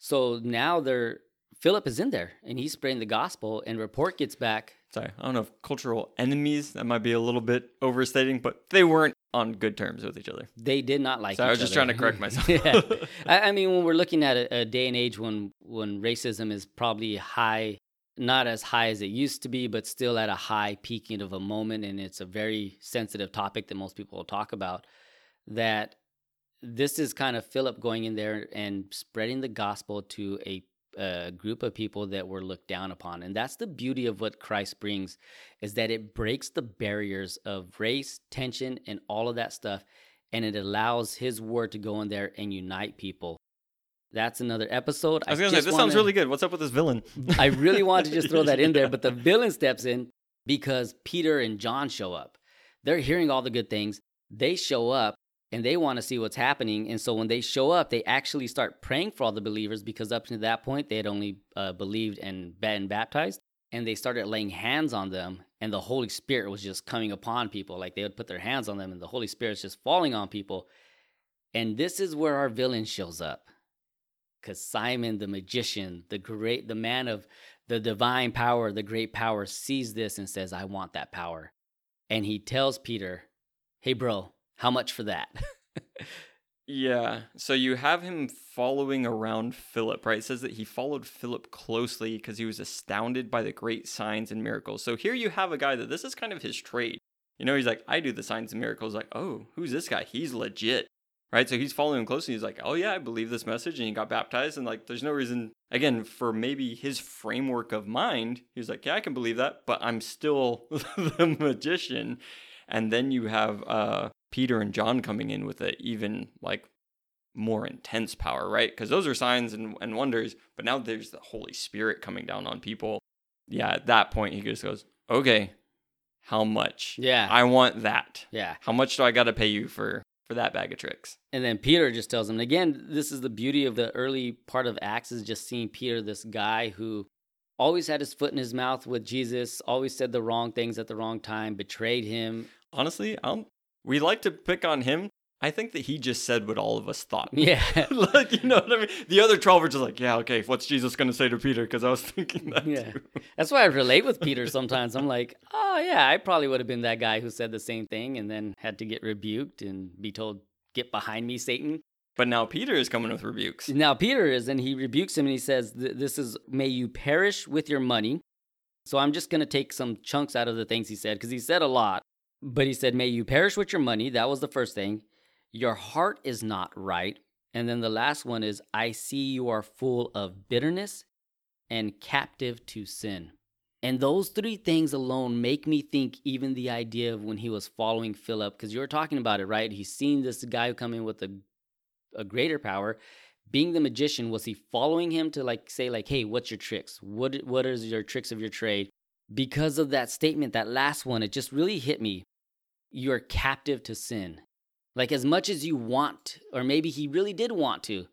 So now they're Philip is in there and he's spreading the gospel, and report gets back. Sorry, I don't know if cultural enemies that might be a little bit overstating, but they weren't on good terms with each other. They did not like. So I was just other. trying to correct myself. yeah. I, I mean, when we're looking at a, a day and age when when racism is probably high, not as high as it used to be, but still at a high peaking of a moment, and it's a very sensitive topic that most people will talk about. That this is kind of Philip going in there and spreading the gospel to a, a group of people that were looked down upon, and that's the beauty of what Christ brings, is that it breaks the barriers of race, tension, and all of that stuff and it allows his word to go in there and unite people. That's another episode. I was gonna say this sounds wanna- really good. What's up with this villain? I really wanted to just throw that in there, but the villain steps in because Peter and John show up. They're hearing all the good things. They show up and they want to see what's happening. And so when they show up, they actually start praying for all the believers because up to that point they had only uh, believed and been baptized. And they started laying hands on them, and the Holy Spirit was just coming upon people. Like they would put their hands on them, and the Holy Spirit's just falling on people. And this is where our villain shows up. Because Simon the magician, the great, the man of the divine power, the great power, sees this and says, I want that power. And he tells Peter, Hey, bro, how much for that? Yeah. So you have him following around Philip, right? It says that he followed Philip closely because he was astounded by the great signs and miracles. So here you have a guy that this is kind of his trade. You know, he's like, I do the signs and miracles. Like, oh, who's this guy? He's legit. Right. So he's following him closely. He's like, oh, yeah, I believe this message. And he got baptized. And like, there's no reason, again, for maybe his framework of mind, he's like, yeah, I can believe that, but I'm still the magician. And then you have uh, Peter and John coming in with an even like more intense power, right? Because those are signs and, and wonders, but now there's the Holy Spirit coming down on people. Yeah, at that point, he just goes, okay, how much? yeah. I want that. yeah. How much do I got to pay you for for that bag of tricks? And then Peter just tells him, and again, this is the beauty of the early part of Acts is just seeing Peter, this guy who always had his foot in his mouth with Jesus, always said the wrong things at the wrong time, betrayed him. Honestly, um, we like to pick on him. I think that he just said what all of us thought. Yeah. like, you know what I mean? The other 12 are just like, yeah, okay, what's Jesus going to say to Peter? Because I was thinking that Yeah. too. That's why I relate with Peter sometimes. I'm like, oh, yeah, I probably would have been that guy who said the same thing and then had to get rebuked and be told, get behind me, Satan. But now Peter is coming with rebukes. Now Peter is, and he rebukes him and he says, This is, may you perish with your money. So I'm just going to take some chunks out of the things he said because he said a lot. But he said, May you perish with your money. That was the first thing. Your heart is not right. And then the last one is, I see you are full of bitterness and captive to sin. And those three things alone make me think even the idea of when he was following Philip, because you were talking about it, right? He's seen this guy come in with a, a greater power. Being the magician, was he following him to like say, like, hey, what's your tricks? What what is your tricks of your trade? Because of that statement, that last one, it just really hit me. You're captive to sin. Like as much as you want, or maybe he really did want to,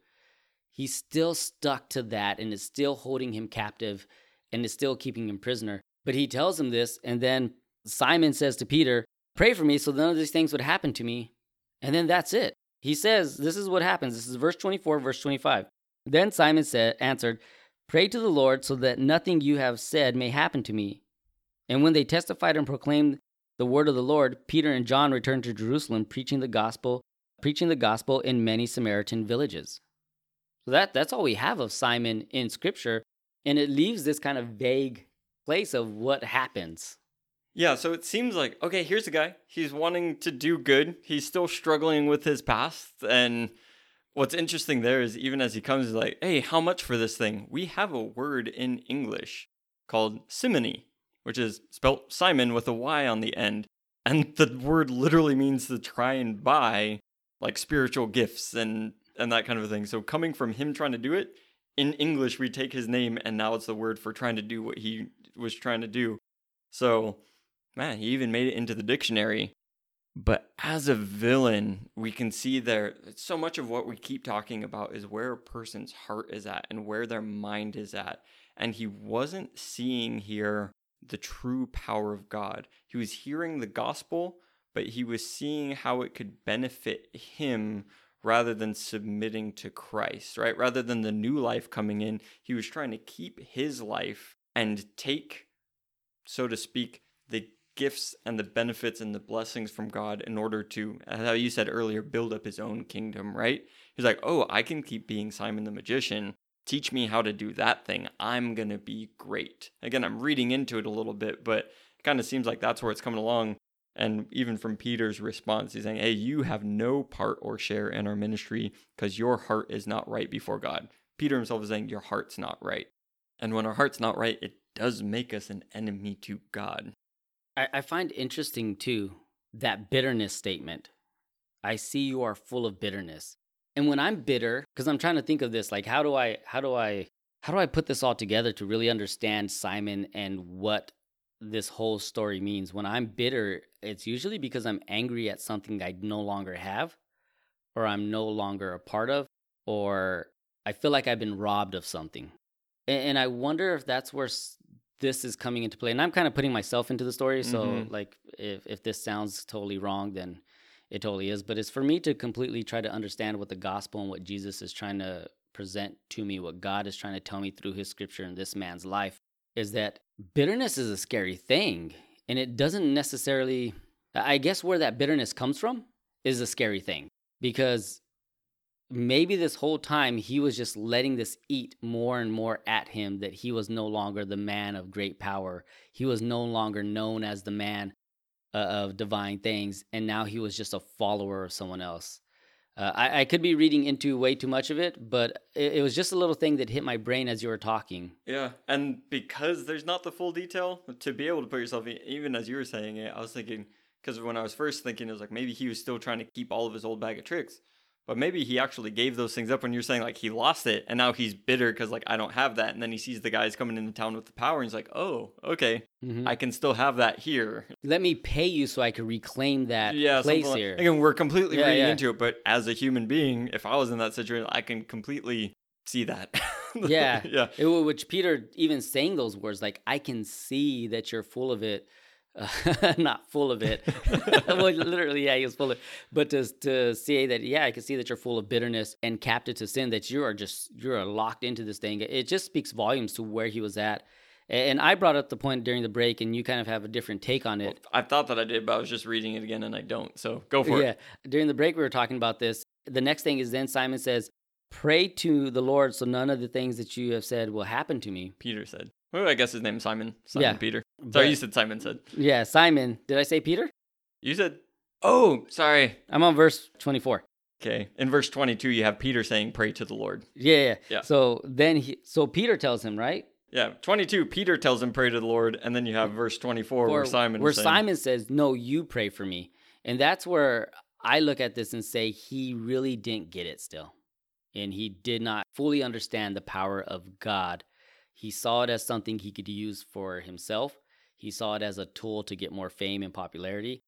he's still stuck to that and is still holding him captive and is still keeping him prisoner. But he tells him this, and then Simon says to Peter, Pray for me so none of these things would happen to me. And then that's it. He says, This is what happens. This is verse 24, verse 25. Then Simon said, answered, Pray to the Lord so that nothing you have said may happen to me. And when they testified and proclaimed the word of the Lord, Peter and John returned to Jerusalem, preaching the gospel, preaching the gospel in many Samaritan villages. So that that's all we have of Simon in Scripture, and it leaves this kind of vague place of what happens. Yeah, so it seems like okay, here's a guy. He's wanting to do good. He's still struggling with his past, and what's interesting there is even as he comes, he's like, "Hey, how much for this thing?" We have a word in English called simony, which is spelt Simon with a Y on the end, and the word literally means to try and buy like spiritual gifts and and that kind of a thing. So coming from him trying to do it in English, we take his name, and now it's the word for trying to do what he was trying to do. So man, he even made it into the dictionary. But as a villain, we can see there so much of what we keep talking about is where a person's heart is at and where their mind is at. And he wasn't seeing here the true power of God. He was hearing the gospel, but he was seeing how it could benefit him rather than submitting to Christ, right? Rather than the new life coming in, he was trying to keep his life and take, so to speak, the gifts and the benefits and the blessings from God in order to, how you said earlier, build up his own kingdom, right? He's like, oh, I can keep being Simon the magician. Teach me how to do that thing. I'm going to be great. Again, I'm reading into it a little bit, but it kind of seems like that's where it's coming along. And even from Peter's response, he's saying, Hey, you have no part or share in our ministry because your heart is not right before God. Peter himself is saying, Your heart's not right. And when our heart's not right, it does make us an enemy to God. I, I find interesting too that bitterness statement. I see you are full of bitterness. And when I'm bitter, because I'm trying to think of this, like how do I how do I how do I put this all together to really understand Simon and what this whole story means. When I'm bitter, it's usually because I'm angry at something I no longer have, or I'm no longer a part of, or I feel like I've been robbed of something. And, and I wonder if that's where this is coming into play. And I'm kind of putting myself into the story. So, mm-hmm. like, if, if this sounds totally wrong, then it totally is. But it's for me to completely try to understand what the gospel and what Jesus is trying to present to me, what God is trying to tell me through his scripture in this man's life is that bitterness is a scary thing. And it doesn't necessarily, I guess, where that bitterness comes from is a scary thing because maybe this whole time he was just letting this eat more and more at him that he was no longer the man of great power. He was no longer known as the man uh, of divine things. And now he was just a follower of someone else. Uh, I, I, could be reading into way too much of it, but it, it, was just a little thing that hit my brain as you were talking. Yeah, and because there's not the full detail, to be able to put yourself in, even as you were saying it, I was thinking, because when I was first thinking, it was like maybe he was still trying to keep all of his old bag of tricks but maybe he actually gave those things up when you're saying like he lost it and now he's bitter because like I don't have that. And then he sees the guys coming into town with the power and he's like oh okay. Mm-hmm. I can still have that here. Let me pay you so I can reclaim that yeah, place like, here. Again we're completely yeah, reading yeah. into it but as a human being if I was in that situation I can completely see that. Yeah. Yeah. It, which Peter even saying those words like I can see that you're full of it uh, not full of it. well, literally, yeah, he was full of. But to to say that, yeah, I can see that you're full of bitterness and captive to sin. That you are just you're locked into this thing. It just speaks volumes to where he was at. And I brought up the point during the break, and you kind of have a different take on it. Well, I thought that I did, but I was just reading it again, and I don't. So go for yeah. it. Yeah. During the break, we were talking about this. The next thing is then Simon says, "Pray to the Lord, so none of the things that you have said will happen to me." Peter said. Well, I guess his name is Simon. Simon yeah. Peter. Sorry, but, you said Simon said. Yeah, Simon. Did I say Peter? You said. Oh, sorry. I'm on verse 24. Okay. In verse 22, you have Peter saying, "Pray to the Lord." Yeah, yeah. yeah. So then he, so Peter tells him, right? Yeah, 22. Peter tells him, "Pray to the Lord," and then you have verse 24 where Simon, where Simon says, "No, you pray for me," and that's where I look at this and say he really didn't get it still, and he did not fully understand the power of God he saw it as something he could use for himself. He saw it as a tool to get more fame and popularity.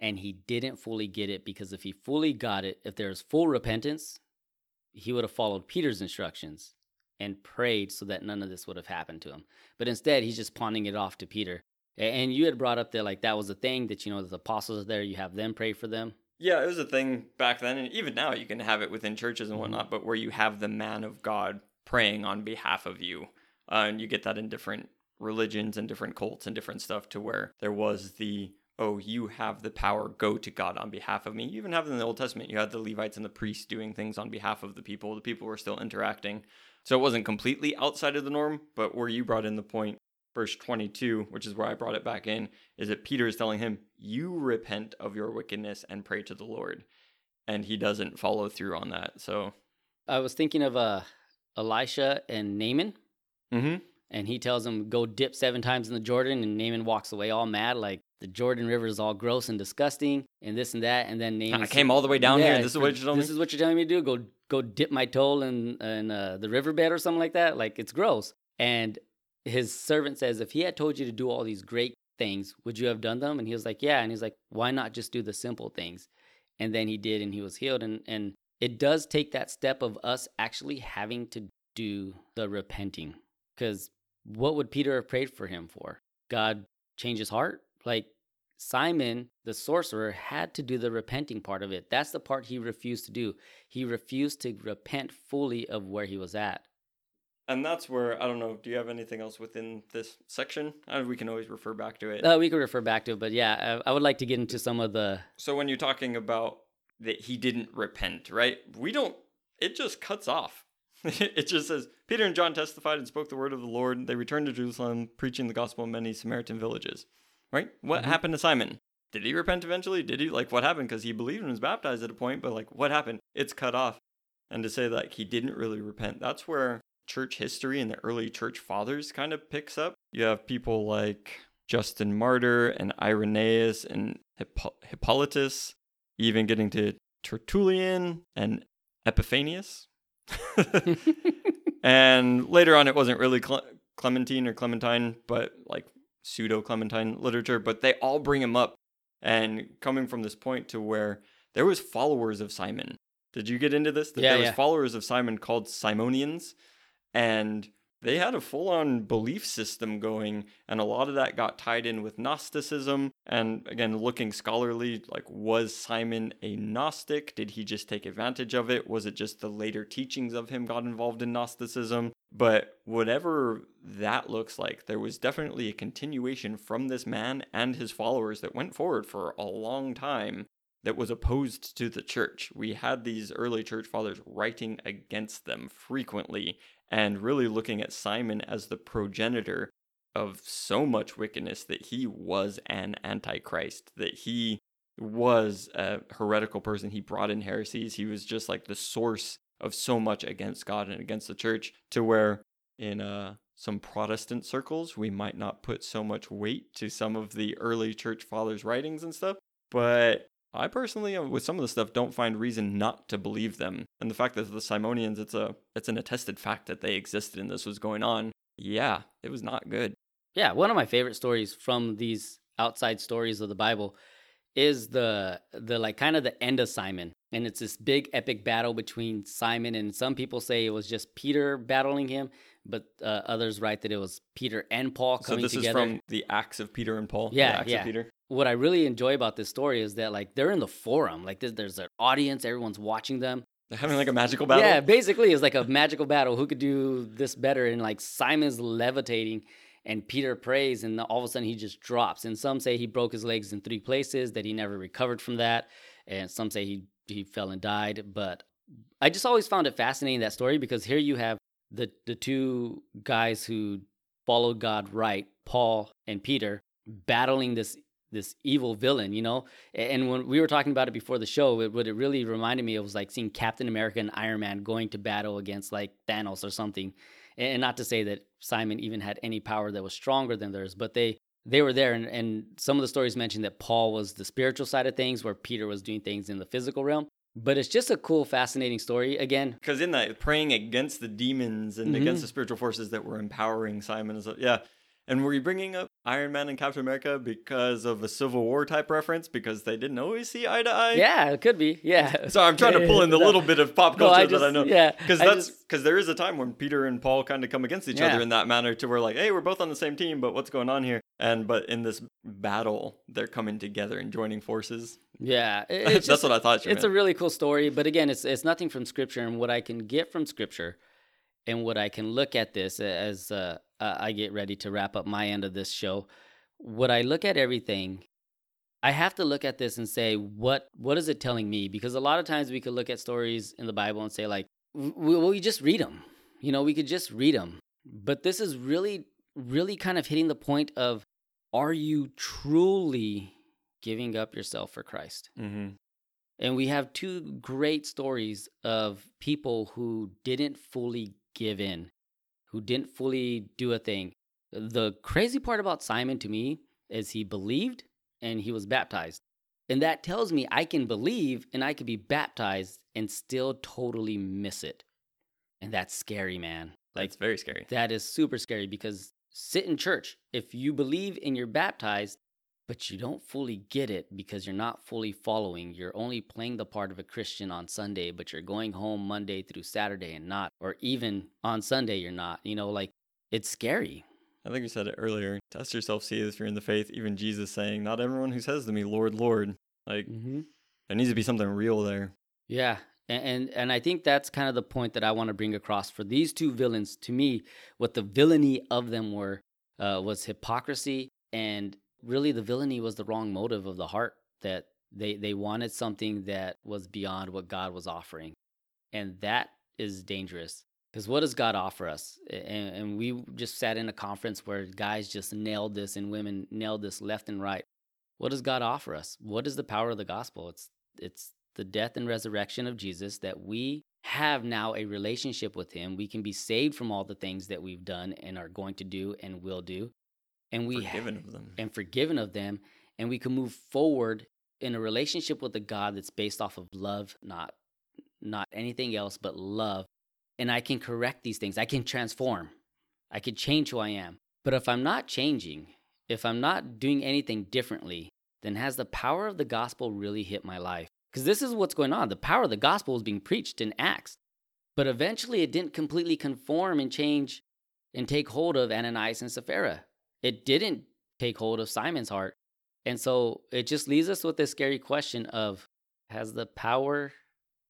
And he didn't fully get it because if he fully got it, if there was full repentance, he would have followed Peter's instructions and prayed so that none of this would have happened to him. But instead, he's just pawning it off to Peter. And you had brought up that like that was a thing that you know the apostles are there, you have them pray for them. Yeah, it was a thing back then, and even now you can have it within churches and mm-hmm. whatnot. But where you have the man of God praying on behalf of you, uh, and you get that in different religions and different cults and different stuff to where there was the oh you have the power go to god on behalf of me. You even have in the old testament. You had the levites and the priests doing things on behalf of the people. The people were still interacting. So it wasn't completely outside of the norm but where you brought in the point verse 22 which is where i brought it back in is that peter is telling him you repent of your wickedness and pray to the lord. And he doesn't follow through on that. So i was thinking of uh elisha and naaman Mm-hmm. And he tells him, go dip seven times in the Jordan. And Naaman walks away all mad, like the Jordan River is all gross and disgusting and this and that. And then Naaman. I came all the way down yeah, here. This is what you're telling This me? is what you're telling me to do. Go go dip my toe in, in uh, the riverbed or something like that. Like it's gross. And his servant says, if he had told you to do all these great things, would you have done them? And he was like, Yeah. And he's like, Why not just do the simple things? And then he did, and he was healed. And and it does take that step of us actually having to do the repenting. Because what would Peter have prayed for him for? God change his heart? Like Simon, the sorcerer, had to do the repenting part of it. That's the part he refused to do. He refused to repent fully of where he was at. And that's where I don't know. Do you have anything else within this section? Uh, we can always refer back to it. Uh, we could refer back to it, but yeah, I, I would like to get into some of the. So when you're talking about that he didn't repent, right? We don't. It just cuts off. it just says Peter and John testified and spoke the word of the Lord. They returned to Jerusalem, preaching the gospel in many Samaritan villages. Right? What Mhm. happened to Simon? Did he repent eventually? Did he like what happened? Because he believed and was baptized at a point, but like what happened? It's cut off. And to say like he didn't really repent, that's where church history and the early church fathers kind of picks up. You have people like Justin Martyr and Irenaeus and Hippo- Hippolytus, even getting to Tertullian and Epiphanius. and later on, it wasn't really Cle- Clementine or Clementine, but like pseudo Clementine literature. But they all bring him up, and coming from this point to where there was followers of Simon. Did you get into this? That Yeah, there was yeah. followers of Simon called Simonians, and they had a full-on belief system going, and a lot of that got tied in with Gnosticism. And again, looking scholarly, like was Simon a Gnostic? Did he just take advantage of it? Was it just the later teachings of him got involved in Gnosticism? But whatever that looks like, there was definitely a continuation from this man and his followers that went forward for a long time that was opposed to the church. We had these early church fathers writing against them frequently and really looking at Simon as the progenitor of so much wickedness that he was an antichrist, that he was a heretical person. He brought in heresies. He was just like the source of so much against God and against the church, to where in uh, some Protestant circles, we might not put so much weight to some of the early church fathers' writings and stuff. But I personally, uh, with some of the stuff, don't find reason not to believe them. And the fact that the Simonians, it's a it's an attested fact that they existed and this was going on. Yeah, it was not good. Yeah, one of my favorite stories from these outside stories of the Bible is the the like kind of the end of Simon. And it's this big epic battle between Simon and some people say it was just Peter battling him, but uh, others write that it was Peter and Paul coming together. So this together. is from the Acts of Peter and Paul. the Yeah, Acts yeah. of Peter. what I really enjoy about this story is that like they're in the forum, like there's, there's an audience, everyone's watching them. They're having like a magical battle. Yeah, basically it's like a magical battle. Who could do this better? And like Simon's levitating and Peter prays and all of a sudden he just drops. And some say he broke his legs in three places, that he never recovered from that. And some say he he fell and died. But I just always found it fascinating that story because here you have the the two guys who followed God right, Paul and Peter, battling this this evil villain, you know. And when we were talking about it before the show, it, what it really reminded me of was like seeing Captain America and Iron Man going to battle against like Thanos or something. And not to say that Simon even had any power that was stronger than theirs, but they they were there. And, and some of the stories mentioned that Paul was the spiritual side of things, where Peter was doing things in the physical realm. But it's just a cool, fascinating story. Again, Because in that, praying against the demons and Mhm. against the spiritual forces that were empowering Simon. And so, yeah. And were you bringing up Iron Man and Captain America because of a Civil War type reference? Because they didn't always see eye to eye? yeah, it could be. Yeah. So I'm trying to pull in the No. little bit of pop No, culture I that I know. yeah, Because that's because there is a time when Peter and Paul kind of come against each Yeah. other in that manner to where like, hey, we're both on the same team, but what's going on here? And but in this battle, they're coming together and joining forces. Yeah, it- That's just- what I thought It's a really cool story, but again, it's it's nothing from scripture, and what I can get from scripture, and what I can look at this as uh, I get ready to wrap up my end of this show. What I look at everything, I have to look at this and say, what what is it telling me? Because a lot of times we could look at stories in the Bible and say, like, we, we just read them. You know, we could just read them. But this is really, really kind of hitting the point of, are you truly giving up yourself for Christ? Mm-hmm. And we have two great stories of people who didn't fully give in, who didn't fully do a thing. The crazy part about Simon to me is he believed and he was baptized. And that tells me I can believe and I can be baptized and still totally miss it. And that's scary, man. Like It's very scary. that is super scary because sit in church. If you believe and you're baptized, but you don't fully get it because you're not fully following. You're only playing the part of a Christian on Sunday, but you're going home Monday through Saturday and not, or even on Sunday, you're not. You know, like it's scary. I think you said it earlier. Test yourself, see if you're in the faith. Even Jesus saying, Not everyone who says to me, Lord, Lord. Like, Mm-hmm. there needs to be something real there. Yeah. And, and and I think that's kind of the point that I want to bring across for these two villains. To me, what the villainy of them were uh, was hypocrisy, and really the villainy was the wrong motive of the heart. That they they wanted something that was beyond what God was offering, and that is dangerous. Because what does God offer us? And, and we just sat in a conference where guys just nailed this and women nailed this left and right. What does God offer us? What is the power of the gospel? It's it's the death and resurrection of Jesus that we have now a relationship with him. We can be saved from all the things that we've done and are going to do and will do. And we Forgiven of them. and forgiven of them and we can move forward in a relationship with a God that's based off of love, not not anything else but love. And I can correct these things. I can transform. I can change who I am. But if I'm not changing, if I'm not doing anything differently, then has the power of the gospel really hit my life? Because this is what's going on. The power of the gospel is being preached in Acts. But eventually it didn't completely conform and change and take hold of Ananias and Sapphira. It didn't take hold of Simon's heart. And so it just leaves us with this scary question of has the power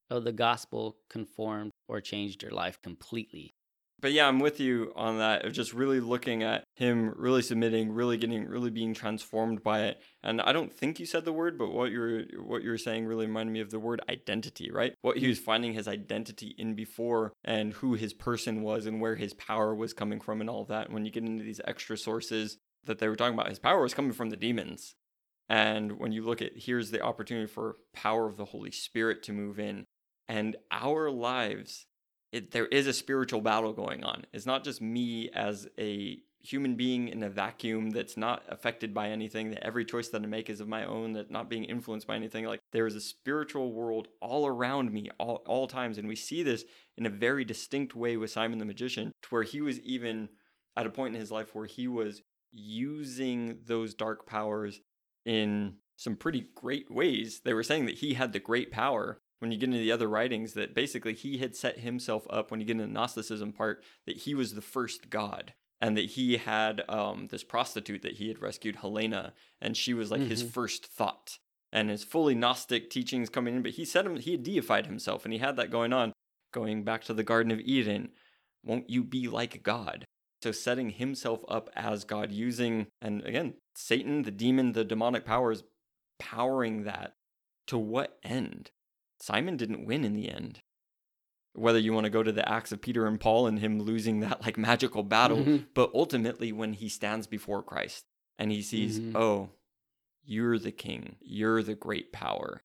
of the gospel conformed or changed your life completely? But yeah, I'm with you on that of just really looking at him really submitting, really getting really being transformed by it. And I don't think you said the word, but what you're what you're saying really reminded me of the word identity, right? What he was finding his identity in before and who his person was and where his power was coming from and all that. And when you get into these extra sources that they were talking about, his power was coming from the demons. And when you look at here's the opportunity for power of the Holy Spirit to move in and our lives it, there is a spiritual battle going on. It's not just me as a human being in a vacuum that's not affected by anything, that every choice that I make is of my own, that not being influenced by anything. Like there is a spiritual world all around me all, all times. And we see this in a very distinct way with Simon the Magician, to where he was even at a point in his life where he was using those dark powers in some pretty great ways. They were saying that he had the great power when you get into the other writings that basically he had set himself up when you get into the Gnosticism part that he was the first god and that he had um, this prostitute that he had rescued Helena and she was like his Mhm. first thought and his fully Gnostic teachings coming in but he said him he had deified himself and he had that going on going back to the Garden of Eden won't you be like God so setting himself up as God using and again Satan the demon the demonic powers powering that to what end Simon didn't win in the end. Whether you want to go to the acts of Peter and Paul and him losing that like magical battle, Mhm. but ultimately when he stands before Christ and he sees, Mhm. oh, you're the king, you're the great power,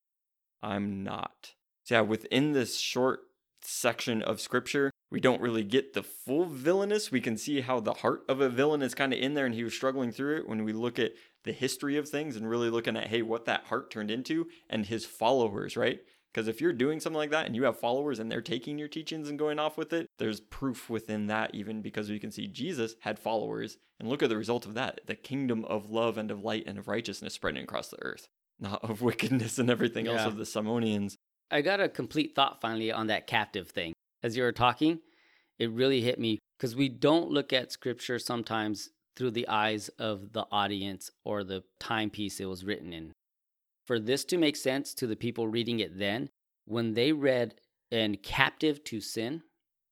I'm not. So, yeah, within this short section of scripture, we don't really get the full villainous. We can see how the heart of a villain is kind of in there and he was struggling through it when we look at the history of things and really looking at, hey, what that heart turned into and his followers, right? Because if you're doing something like that and you have followers and they're taking your teachings and going off with it, there's proof within that, even because we can see Jesus had followers. And look at the result of that the kingdom of love and of light and of righteousness spreading across the earth, not of wickedness and everything else of the Simonians. I got a complete thought finally on that captive thing. As you were talking, it really hit me because we don't look at scripture sometimes through the eyes of the audience or the timepiece it was written in. For this to make sense to the people reading it then, when they read and captive to sin,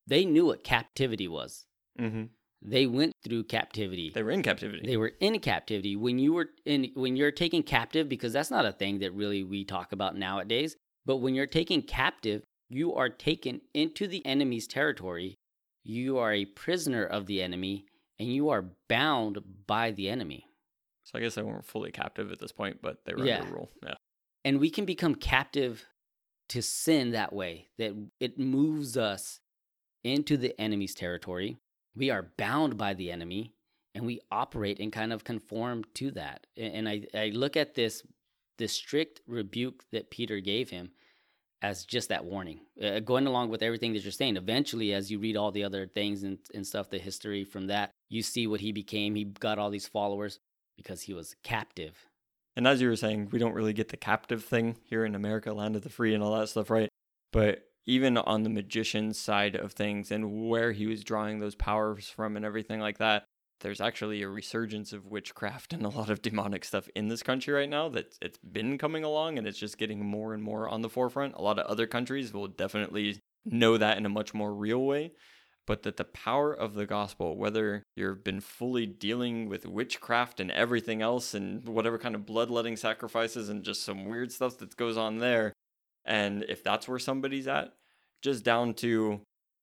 they knew what captivity was. Mm-hmm. They went through captivity. They were in captivity. They were in captivity. When you were in when you're taken captive, because that's not a thing that really we talk about nowadays, but when you're taken captive, you are taken into the enemy's territory. You are a prisoner of the enemy and you are bound by the enemy. So I guess they weren't fully captive at this point, but they were Yeah. under rule. Yeah. And we can become captive to sin that way, that it moves us into the enemy's territory. We are bound by the enemy and we operate and kind of conform to that. And I, I look at this this strict rebuke that Peter gave him. as just that warning. Uh, going along with everything that you're saying, eventually, as you read all the other things and, and stuff, the history from that, you see what he became. He got all these followers because he was captive. And as you were saying, we don't really get the captive thing here in America, land of the free, and all that stuff, right? But even on the magician side of things and where he was drawing those powers from and everything like that, there's actually a resurgence of witchcraft and a lot of demonic stuff in this country right now that it's been coming along and it's just getting more and more on the forefront. A lot of other countries will definitely know that in a much more real way. But that the power of the gospel, whether you've been fully dealing with witchcraft and everything else and whatever kind of bloodletting sacrifices and just some weird stuff that goes on there, and if that's where somebody's at, just down to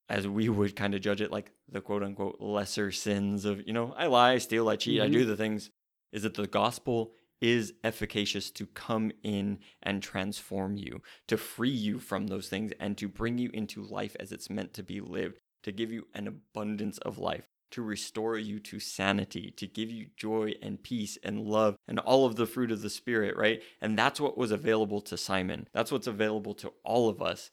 as we would kind of judge it like the quote unquote lesser sins of, you know, I lie, I steal, I cheat, mm-hmm. I do the things, is that the gospel is efficacious to come in and transform you, to free you from those things and to bring you into life as it's meant to be lived, to give you an abundance of life, to restore you to sanity, to give you joy and peace and love and all of the fruit of the Spirit, right? And that's what was available to Simon. That's what's available to all of us.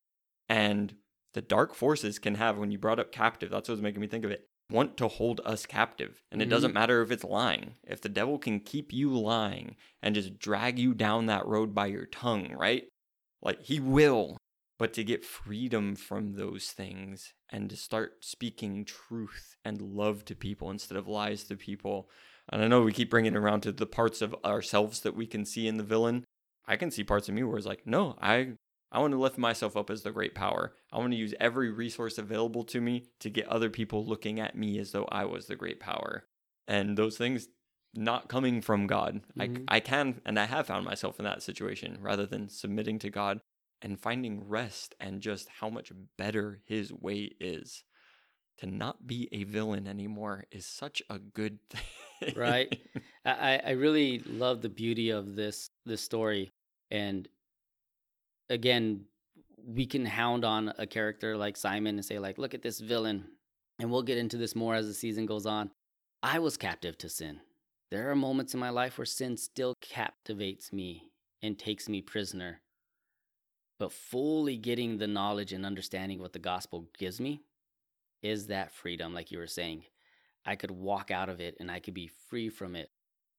And the dark forces can have when you brought up captive that's what's making me think of it want to hold us captive and it mm-hmm. doesn't matter if it's lying if the devil can keep you lying and just drag you down that road by your tongue right like he will but to get freedom from those things and to start speaking truth and love to people instead of lies to people and i know we keep bringing it around to the parts of ourselves that we can see in the villain i can see parts of me where it's like no i I want to lift myself up as the great power. I want to use every resource available to me to get other people looking at me as though I was the great power. And those things not coming from God. Mm-hmm. I, I can and I have found myself in that situation rather than submitting to God and finding rest and just how much better his way is. To not be a villain anymore is such a good thing. right. I, I really love the beauty of this this story. And again, we can hound on a character like Simon and say, like, look at this villain. And we'll get into this more as the season goes on. I was captive to sin. There are moments in my life where sin still captivates me and takes me prisoner. But fully getting the knowledge and understanding what the gospel gives me is that freedom, like you were saying. I could walk out of it and I could be free from it.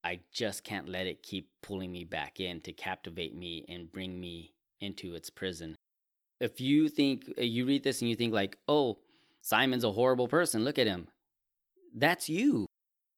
I just can't let it keep pulling me back in to captivate me and bring me into its prison. If you think uh, you read this and you think like, "Oh, Simon's a horrible person. Look at him." That's you.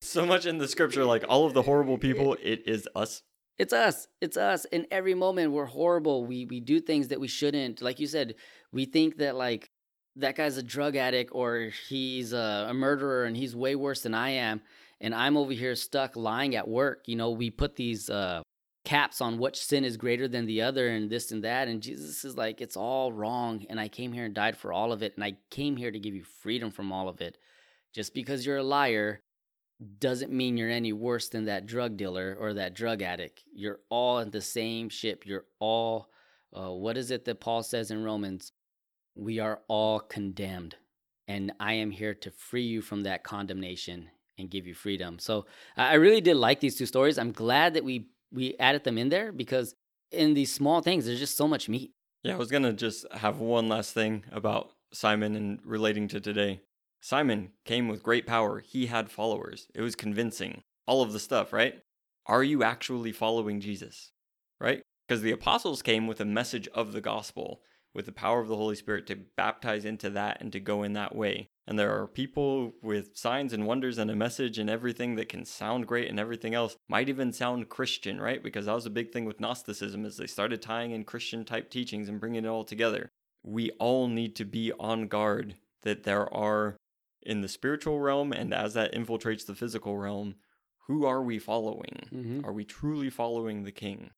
So much in the scripture like all of the horrible people, it is us. It's us. It's us. In every moment we're horrible. We we do things that we shouldn't. Like you said, we think that like that guy's a drug addict or he's a, a murderer and he's way worse than I am and I'm over here stuck lying at work. You know, we put these uh, caps on which sin is greater than the other and this and that. And Jesus is like, it's all wrong. And I came here and died for all of it. And I came here to give you freedom from all of it. Just because you're a liar doesn't mean you're any worse than that drug dealer or that drug addict. You're all in the same ship. You're all, uh, what is it that Paul says in Romans? We are all condemned. And I am here to free you from that condemnation and give you freedom. So I really did like these two stories. I'm glad that we we added them in there because in these small things, there's just so much meat. Yeah, I was gonna just have one last thing about Simon and relating to today. Simon came with great power. He had followers. It was convincing. All of the stuff, right? Are you actually following Jesus? Right? Because the apostles came with a message of the gospel, with the power of the Holy Spirit to baptize into that and to go in that way. And there are people with signs and wonders and a message and everything that can sound great and everything else might even sound Christian, right? Because that was a big thing with Gnosticism is they started tying in Christian type teachings and bringing it all together. We all need to be on guard that there are in the spiritual realm and as that infiltrates the physical realm, who are we following? Mm-hmm. Are we truly following the king?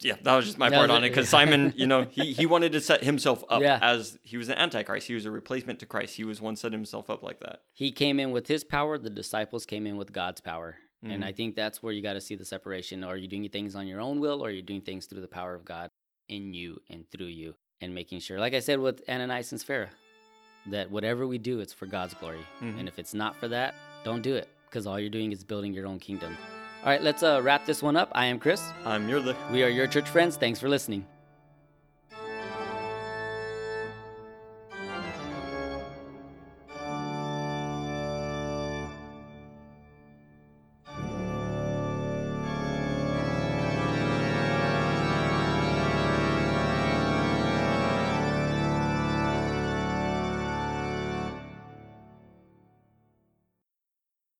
yeah, that was just my part on it because Simon, you know, he, he wanted to set himself up yeah. as he was an antichrist. He was a replacement to Christ. He was one set himself up like that. He came in with his power. The disciples came in with God's power. Mm-hmm. And I think that's where you got to see the separation. Are you doing things on your own will or are you doing things through the power of God in you and through you and making sure, like I said with Ananias and Sapphira, that whatever we do, it's for God's glory. Mm-hmm. And if it's not for that, don't do it because all you're doing is building your own kingdom. All right, let's uh, wrap this one up. I am Chris. I'm Yurlik. We are your church friends. Thanks for listening.